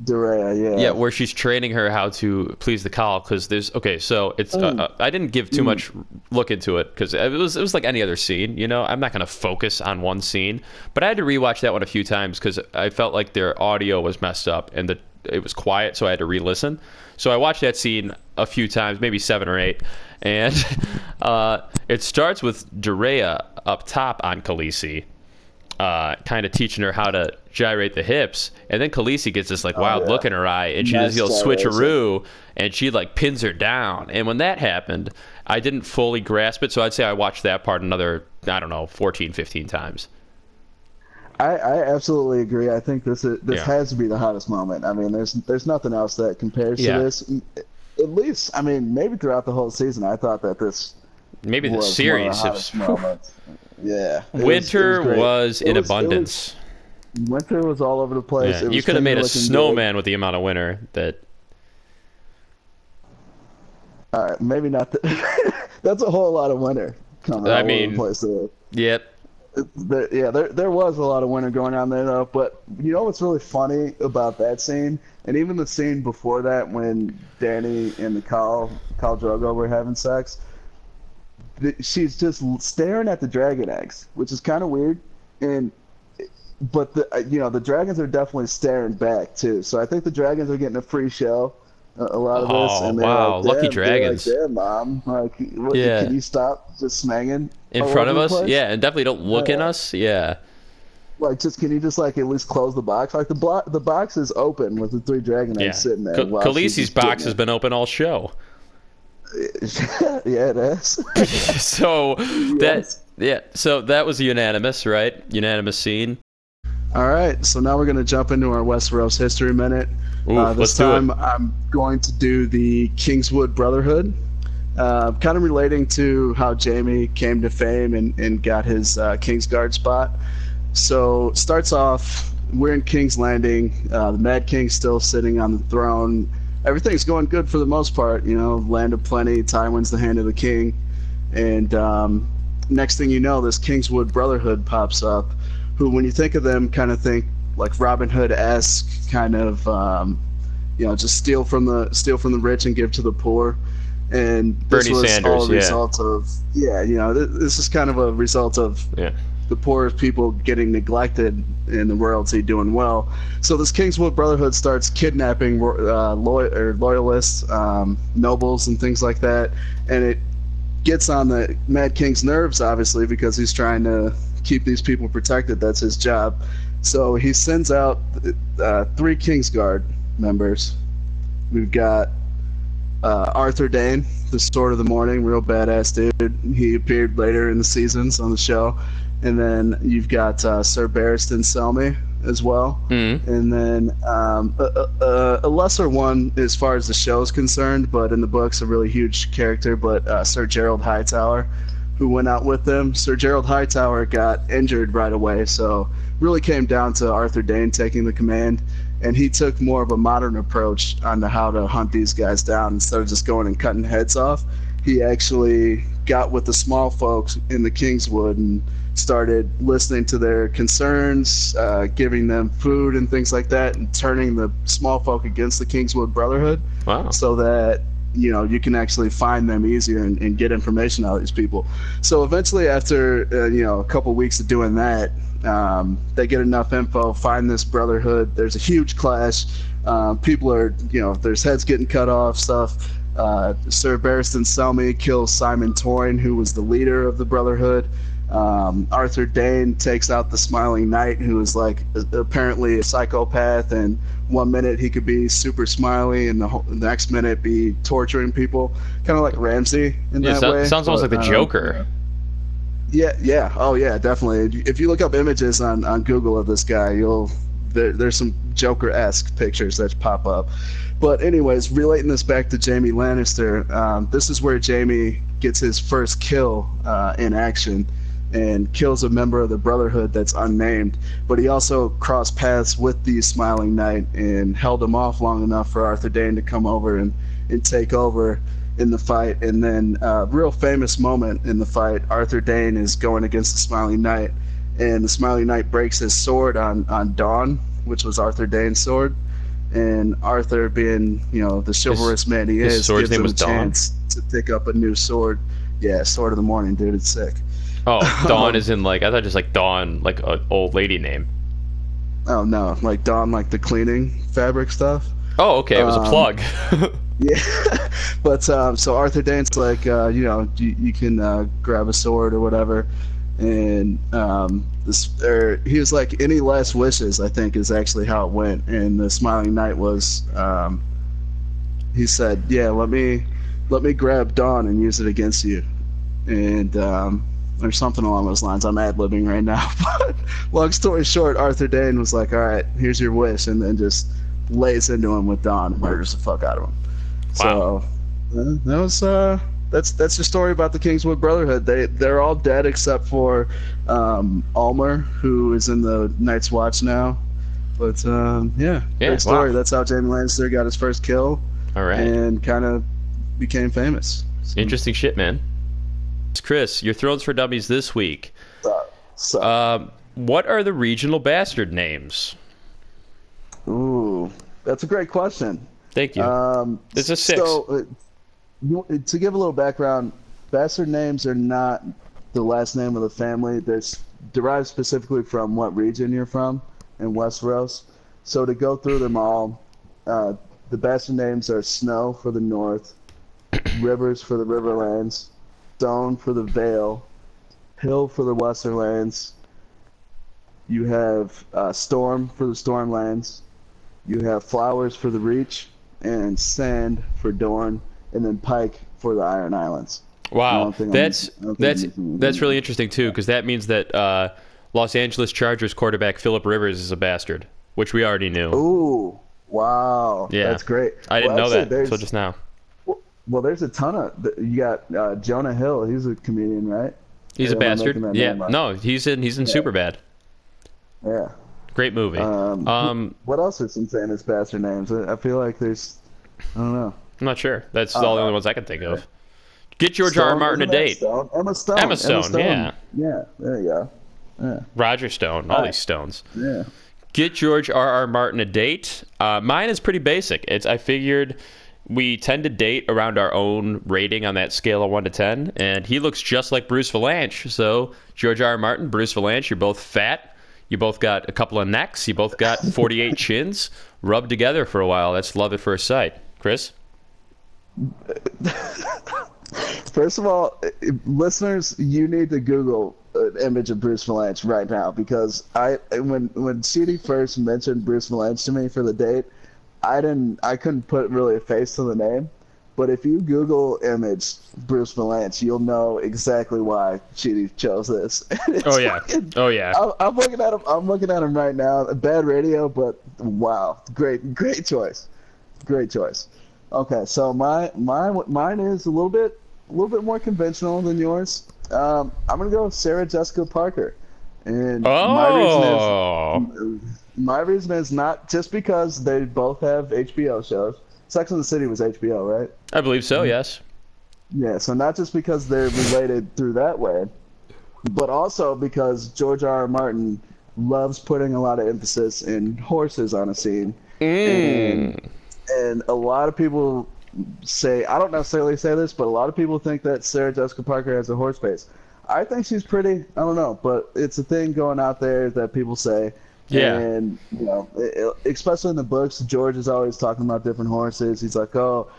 Doreah, yeah. Yeah, where she's training her how to please the Khal because there's okay. So it's Mm. uh, uh, I didn't give too much look into it because it was it was like any other scene. You know, I'm not gonna focus on one scene, but I had to rewatch that one a few times because I felt like their audio was messed up and the it was quiet, so I had to re-listen. So I watched that scene a few times, maybe seven or eight, [LAUGHS] and [LAUGHS] uh, it starts with Doreah up top on Khaleesi uh, kind of teaching her how to gyrate the hips, and then Khaleesi gets this like oh, wild Oh, yeah. look in her eye, and she Nice does the old switcheroo, and she like pins her down. And when that happened, I didn't fully grasp it, so I'd say I watched that part another I don't know 14, 15 times. I, I absolutely agree. I think this is this Yeah. has to be the hottest moment. I mean, there's there's nothing else that compares Yeah. to this. At least, I mean, maybe throughout the whole season, I thought that this Maybe the series. of the hottest moments. Yeah, it was- it Winter was, in was- was- abundance. Winter was all over the place. Yeah, You could have made a kinda good. snowman with the amount of winter that. All right, maybe not. The, [LAUGHS] that's a whole lot of winter coming I all over mean- the. Yep. There, yeah, there there was a lot of winter going on there though. But you know what's really funny about that scene, and even the scene before that when Dany and the Khal Khal Drogo were having sex. She's just staring at the dragon eggs, which is kind of weird, and but the uh, you know the dragons are definitely staring back too. So I think the dragons are getting a free show. A a lot of this, Oh, and they're wow, like, lucky dragons. Like, Damn, mom, like, what, Yeah. can you stop just smanging In front of us, place? yeah, and definitely don't look in us, yeah. Like, just can you just like at least close the box? Like the block, the box is open with the three dragon Yeah, eggs sitting there. K- Khaleesi's box has been open all show. [LAUGHS] yeah, it is. [LAUGHS] so [LAUGHS] that yeah, so that was unanimous, right? Unanimous scene. All right, so now we're gonna jump into our Westeros history minute. Ooh, uh, this let's do it. time I'm going to do the Kingswood Brotherhood, uh, kind of relating to how Jaime came to fame and, and got his uh, Kingsguard spot. So starts off, we're in King's Landing. Uh, the Mad King's still sitting on the throne. Everything's going good for the most part. You know, land of plenty. Tywin's the hand of the king, and um, next thing you know, this Kingswood Brotherhood pops up. Who, when you think of them, kind of think like Robin Hood esque kind of um, you know, just steal from the steal from the rich and give to the poor. And this Bernie was Sanders, all a yeah. result of yeah, you know, th- this is kind of a result of Yeah. the poorest people getting neglected and the royalty doing well. So this Kingswood Brotherhood starts kidnapping uh, loy- or loyalists, um, nobles, and things like that, and it gets on the Mad King's nerves, obviously, because he's trying to keep these people protected. That's his job. So he sends out uh, three Kingsguard members. We've got uh, Arthur Dayne, the Sword of the Morning, real badass dude. He appeared later in the seasons on the show. And then you've got uh, Sir Barristan Selmy as well. Mhm. And then um, a, a, a lesser one as far as the show is concerned, but in the books, a really huge character, but uh, Sir Gerold Hightower, who went out with them. Sir Gerold Hightower got injured right away, so really came down to Arthur Dayne taking the command. And he took more of a modern approach on how to hunt these guys down instead of just going and cutting heads off. He actually got with the small folks in the Kingswood and started listening to their concerns, uh, giving them food and things like that, and turning the small folk against the Kingswood Brotherhood Wow. so that you know you can actually find them easier and, and get information out of these people. So eventually, after uh, you know a couple weeks of doing that, um, they get enough info, find this brotherhood. There's a huge clash. Um, people are you know there's heads getting cut off, stuff. Uh, Sir Barristan Selmy kills Simon Toyne, who was the leader of the brotherhood. Um, Arthur Dayne takes out the Smiling Knight, who is like apparently a psychopath, and one minute he could be super smiley, and the, whole, the next minute be torturing people, kind of like Ramsay in Yeah, that so- way. sounds almost like but, the um, Joker. Yeah, yeah, oh yeah, definitely. If you look up images on, on Google of this guy, you'll there, there's some Joker-esque pictures that pop up. But anyways, relating this back to Jaime Lannister, um, this is where Jaime gets his first kill uh, in action and kills a member of the Brotherhood that's unnamed. But he also crossed paths with the Smiling Knight and held him off long enough for Arthur Dayne to come over and, and take over in the fight. And then, uh, real famous moment in the fight, Arthur Dayne is going against the Smiling Knight, and the Smiling Knight breaks his sword on on Dawn, which was Arthur Dane's sword. And Arthur, being you know the chivalrous man he is, gives him a Dawn? chance to pick up a new sword. Yeah, Sword of the Morning, dude. It's sick. Oh, [LAUGHS] Dawn is in like I thought just like Dawn, like an old lady name. Oh no, like Dawn, like the cleaning fabric stuff. Oh, okay, it was a Um, plug. [LAUGHS] [LAUGHS] Yeah, but um, so Arthur Dayne's like, uh, you know, you, you can uh, grab a sword or whatever, and um, this, or he was like, any last wishes, I think, is actually how it went. And the Smiling Knight was, um, he said, yeah, let me, let me grab Dawn and use it against you, and um, or something along those lines. I'm ad libbing right now, [LAUGHS] but long story short, Arthur Dayne was like, all right, here's your wish, and then just lays into him with Dawn and murders the fuck out of him. Wow. So uh, that was uh, that's that's the story about the Kingswood Brotherhood. They they're all dead except for um, Ulmer, who is in the Night's Watch now. But um, yeah, Yeah, great story. wow. That's how Jaime Lannister got his first kill All right, and kind of became famous. So, interesting shit, man. Chris, your Thrones for Dummies this week. so, Um, what are the regional bastard names? ooh, that's a great question. Thank you. Um, It's a six. So, uh, to give a little background, bastard names are not the last name of the family. They're derived specifically from what region you're from in Westeros. So to go through them all, uh, the bastard names are Snow for the North, [COUGHS] Rivers for the Riverlands, Stone for the Vale, Hill for the Westerlands. You have uh, Storm for the Stormlands. You have Flowers for the Reach, and Sand for Dorne, and then Pike for the Iron Islands. Wow, that's that's that's really interesting too, because that means that uh, Los Angeles Chargers quarterback Philip Rivers is a bastard, which we already knew. Ooh, wow, Yeah. that's great. I didn't Well, know that until just now. Well, there's a ton of. You got uh, Jonah Hill. He's a comedian, right? He's a bastard. Yeah, no, he's in he's in Superbad. Yeah. Great movie. Um, Um, what else are some famous bastard names? I, feel like there's. I don't know. I'm not sure. That's all the only ones I can think of. Get George R. R. Martin a isn't that date. Stone? Emma Stone. Emma Stone, yeah. Yeah, there you go. Yeah, Roger Stone. All Alright. these stones. yeah. Get George R. R. Martin a date. Uh, mine is pretty basic. It's I figured we tend to date around our own rating on that scale of one to ten, and he looks just like Bruce Vilanch. So George R. R. Martin, Bruce Vilanch, you're both fat. You both got a couple of necks. You both got [LAUGHS] 48 chins rubbed together for a while. That's love at first sight. Chris. [LAUGHS] First of all, listeners, you need to Google an image of Bruce Vilanch right now because I when when CD first mentioned Bruce Vilanch to me for the date, I didn't I couldn't put really a face to the name. But if you Google image Bruce Vilanch, you'll know exactly why Chidi chose this. [LAUGHS] oh yeah, oh yeah. I'm, I'm, looking at him. I'm looking at him right now. Bad radio, but wow, great, great choice, great choice. Okay, so my my mine is a little bit a little bit more conventional than yours. Um, I'm gonna go with Sarah Jessica Parker, and oh. my reason is my reason is not just because they both have HBO shows. Sex and the City was HBO, right? I believe so. Yes. Yeah, so not just because they're related through that way, but also because George R. R. Martin loves putting a lot of emphasis in horses on a scene. Mm. And, and a lot of people say I don't necessarily say this, but a lot of people think that Sarah Jessica Parker has a horse face. I think she's pretty. I don't know, but it's a thing going out there that people say. Yeah. And you know, it, especially in the books, George is always talking about different horses. He's like, "Oh,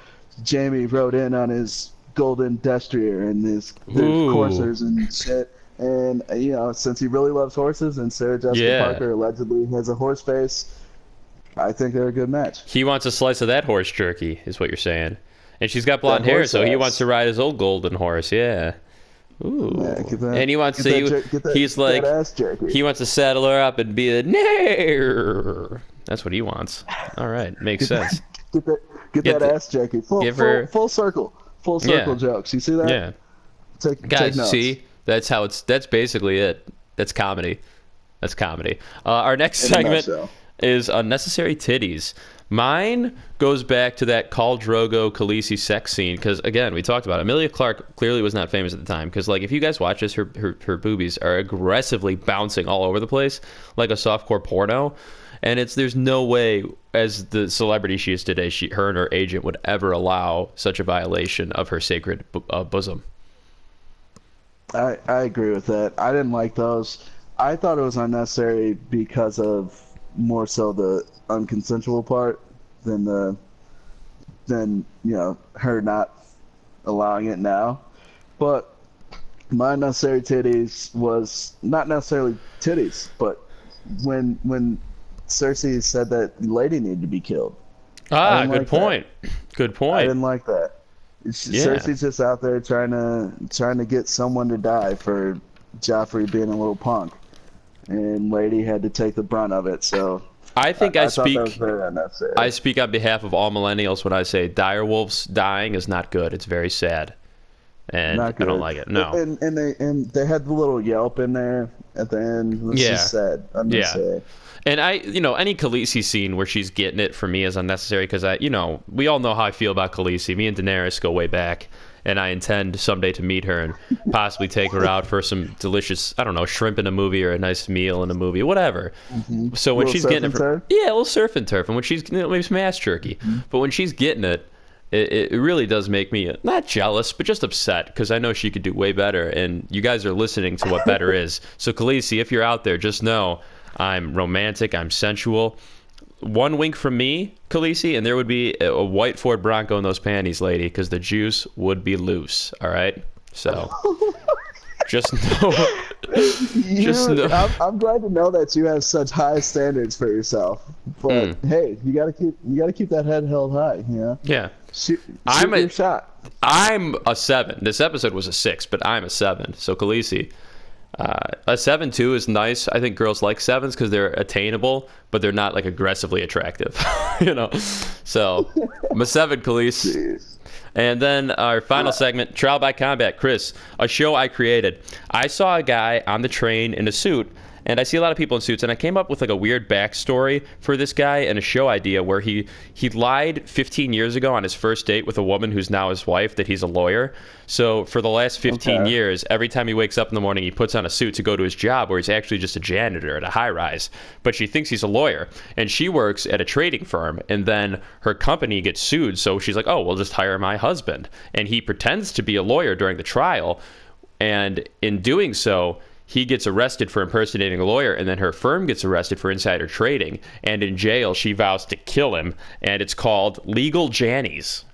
Jaime rode in on his golden destrier and his, his coursers and shit." And you know, since he really loves horses, and Sarah Jessica Yeah. Parker allegedly has a horse face, I think they're a good match. He wants a slice of that horse jerky, is what you're saying. And she's got blonde hair, so he wants to ride his old golden horse. Yeah. Ooh. Yeah, get that- and he wants get to. that get that- he's like, he wants to saddle her up and be a nair. That's what he wants. All right, makes sense. [LAUGHS] Get that, get, Get that ass jerky. Full, full, her- full circle. Full circle Yeah. jokes. You see that? Yeah, Take, take guys, notes. see, that's how it's. That's basically it. That's comedy. That's comedy. Uh, our next In segment is unnecessary titties. Mine goes back to that Khal Drogo Khaleesi sex scene because again we talked about it. Emilia Clarke clearly was not famous at the time because like if you guys watch this, her, her her boobies are aggressively bouncing all over the place like a softcore porno, and it's there's no way as the celebrity she is today, she her and her agent would ever allow such a violation of her sacred uh, bosom. I, I agree with that. I didn't like those. I thought it was unnecessary because of more so the unconsensual part than the than you know her not allowing it now. But my unnecessary titties was not necessarily titties, but when when Cersei said that the lady needed to be killed. Ah, good like that. point. Good I point. didn't like that. Yeah. Cersei's just out there trying to trying to get someone to die for Joffrey being a little punk, and Lady had to take the brunt of it. So I think I, I speak. I speak on behalf of all millennials when I say direwolves dying is not good. It's very sad, and I don't like it. No. And and they and they had the little yelp in there at the end. It was Yeah. just sad. Yeah. Unnecessary. And I, you know, any Khaleesi scene where she's getting it for me is unnecessary because I, you know, we all know how I feel about Khaleesi. Me and Daenerys go way back, and I intend someday to meet her and possibly take her out for some delicious, I don't know, shrimp in a movie or a nice meal in a movie, whatever. So when she's getting it, turf? yeah, a little surf and turf, and when she's you know, maybe some ass jerky, but when she's getting it. It, it really does make me not jealous, but just upset because I know she could do way better, and you guys are listening to what better [LAUGHS] is. So, Khaleesi, if you're out there, just know I'm romantic, I'm sensual. One wink from me, Khaleesi, and there would be a, a white Ford Bronco in those panties, lady, because the juice would be loose. All right, so [LAUGHS] just know. Just know- I'm, I'm glad to know that you have such high standards for yourself. But Hmm. hey, you gotta keep you gotta keep that head held high. You know, Yeah, shoot, shoot I'm a- shot. I'm a seven. This episode was a six, but I'm a seven. So Khaleesi, uh, a seven two is nice. I think girls like sevens because they're attainable, but they're not like aggressively attractive. [LAUGHS] you know, so I'm a seven, Khaleesi. Jeez. And then our final segment, Trial by Combat. Chris, a show I created. I saw a guy on the train in a suit, and I see a lot of people in suits, and I came up with like a weird backstory for this guy and a show idea where he he lied 15 years ago on his first date with a woman who's now his wife that he's a lawyer. So for the last 15 Okay. years, every time he wakes up in the morning, he puts on a suit to go to his job, where he's actually just a janitor at a high rise. But she thinks he's a lawyer, and she works at a trading firm, and then her company gets sued. So she's like, "Oh, we'll just hire my husband," and he pretends to be a lawyer during the trial, and in doing so. He gets arrested for impersonating a lawyer, and then her firm gets arrested for insider trading. And in jail, she vows to kill him, and it's called Legal Jannies.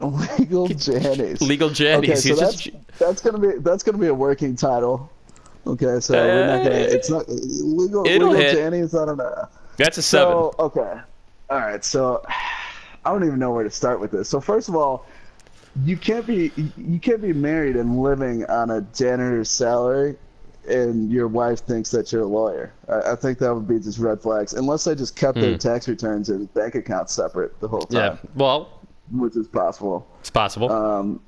[LAUGHS] Legal Janice. Legal Jannies. Okay, so He's that's, just- that's gonna be that's gonna be a working title. Okay, so we're not gonna. Uh, It's not legal. Legal hit. Janice. I don't know. That's a seven. So okay, all right. So I don't even know where to start with this. So first of all, you can't be you can't be married and living on a janitor's salary, and your wife thinks that you're a lawyer. I, I think that would be just red flags, unless they just kept their tax returns and bank accounts separate the whole Hmm. yeah. Well, which is possible. it's possible. Um,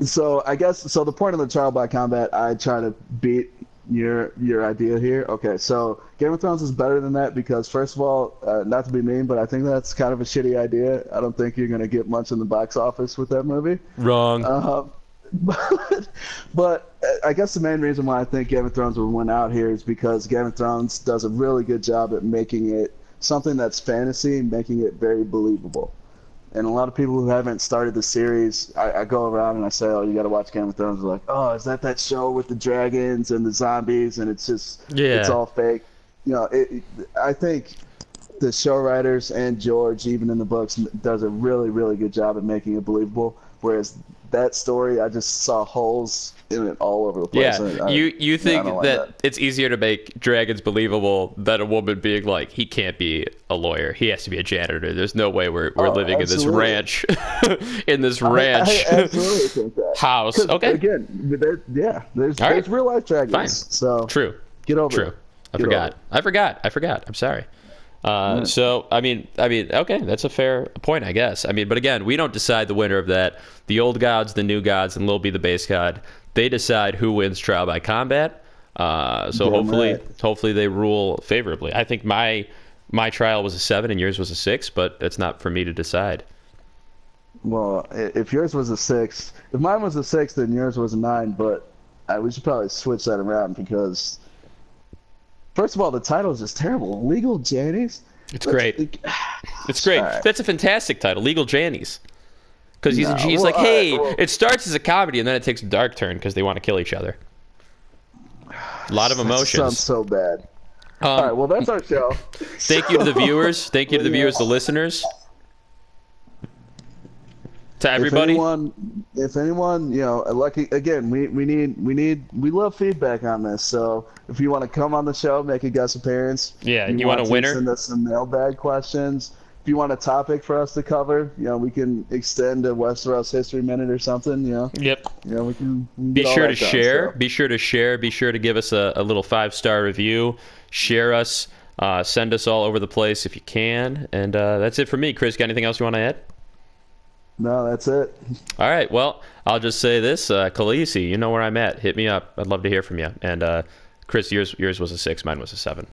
so I guess so. The point of the trial by combat, I try to beat your your idea here. Okay, so Game of Thrones is better than that because first of all, uh, not to be mean, but I think that's kind of a shitty idea. I don't think you're gonna get much in the box office with that movie. Wrong. Um, [LAUGHS] but, but uh, I guess the main reason why I think Game of Thrones will win out here is because Game of Thrones does a really good job at making it something that's fantasy, making it very believable. And a lot of people who haven't started the series, I, I go around and I say, "Oh, you got to watch Game of Thrones." They're like, "Oh, is that that show with the dragons and the zombies?" And it's just, Yeah. it's all fake. You know, it, I think the show writers and George, even in the books, does a really, really good job at making it believable. Whereas that story, I just saw holes in it all over the place. yeah. I- I- you you think don't like that, it's easier to make dragons believable than a woman being like, he can't be a lawyer. He has to be a janitor. There's no way we're, we're Oh, living in this ranch, [LAUGHS] in this ranch I, absolutely that. house. Okay. Again, there, yeah, there's All right. there's real life dragons. Fine. So True. get over True. it. I Get forgot. I forgot. I forgot. I'm sorry. Uh, So I mean, I mean, okay, that's a fair point, I guess. I mean, but again, we don't decide the winner of that. The old gods, the new gods, and Lil B, the base god, they decide who wins trial by combat. Uh, so hopefully, right. hopefully they rule favorably. I think my my trial was a seven and yours was a six, but that's not for me to decide. Well, if yours was a six, if mine was a six, then yours was a nine. But uh, we should probably switch that around because, first of all, the title is just terrible. Legal Janies. It's great. [SIGHS] It's great. Alright. That's a fantastic title, Legal Jannies. Because he's, No, he's well, like, hey, well- it starts as a comedy and then it takes a dark turn because they want to kill each other. A lot of emotions. sounds so bad. Um, All right, well, that's our show. thank you to the [LAUGHS] viewers. Thank you to the viewers, the listeners. To everybody. If anyone, if anyone, you know, lucky again, we, we need we need we love feedback on this. So if you want to come on the show, make a guest appearance. Yeah, if you want a to winner? Send us some mailbag questions. If you want a topic for us to cover, you know, we can extend a Westeros history minute or something. You know, Yep. you know, we can. we can Be sure to done, share. so. Be sure to share. Be sure to give us a, a little five star review. Share us. Uh, send us all over the place if you can. And uh, that's it for me. Chris, got anything else you want to add? No, that's it. [LAUGHS] All right. Well, I'll just say this, uh, Khaleesi, you know where I'm at. Hit me up. I'd love to hear from you. And uh, Chris, yours yours was a six. Mine was a seven.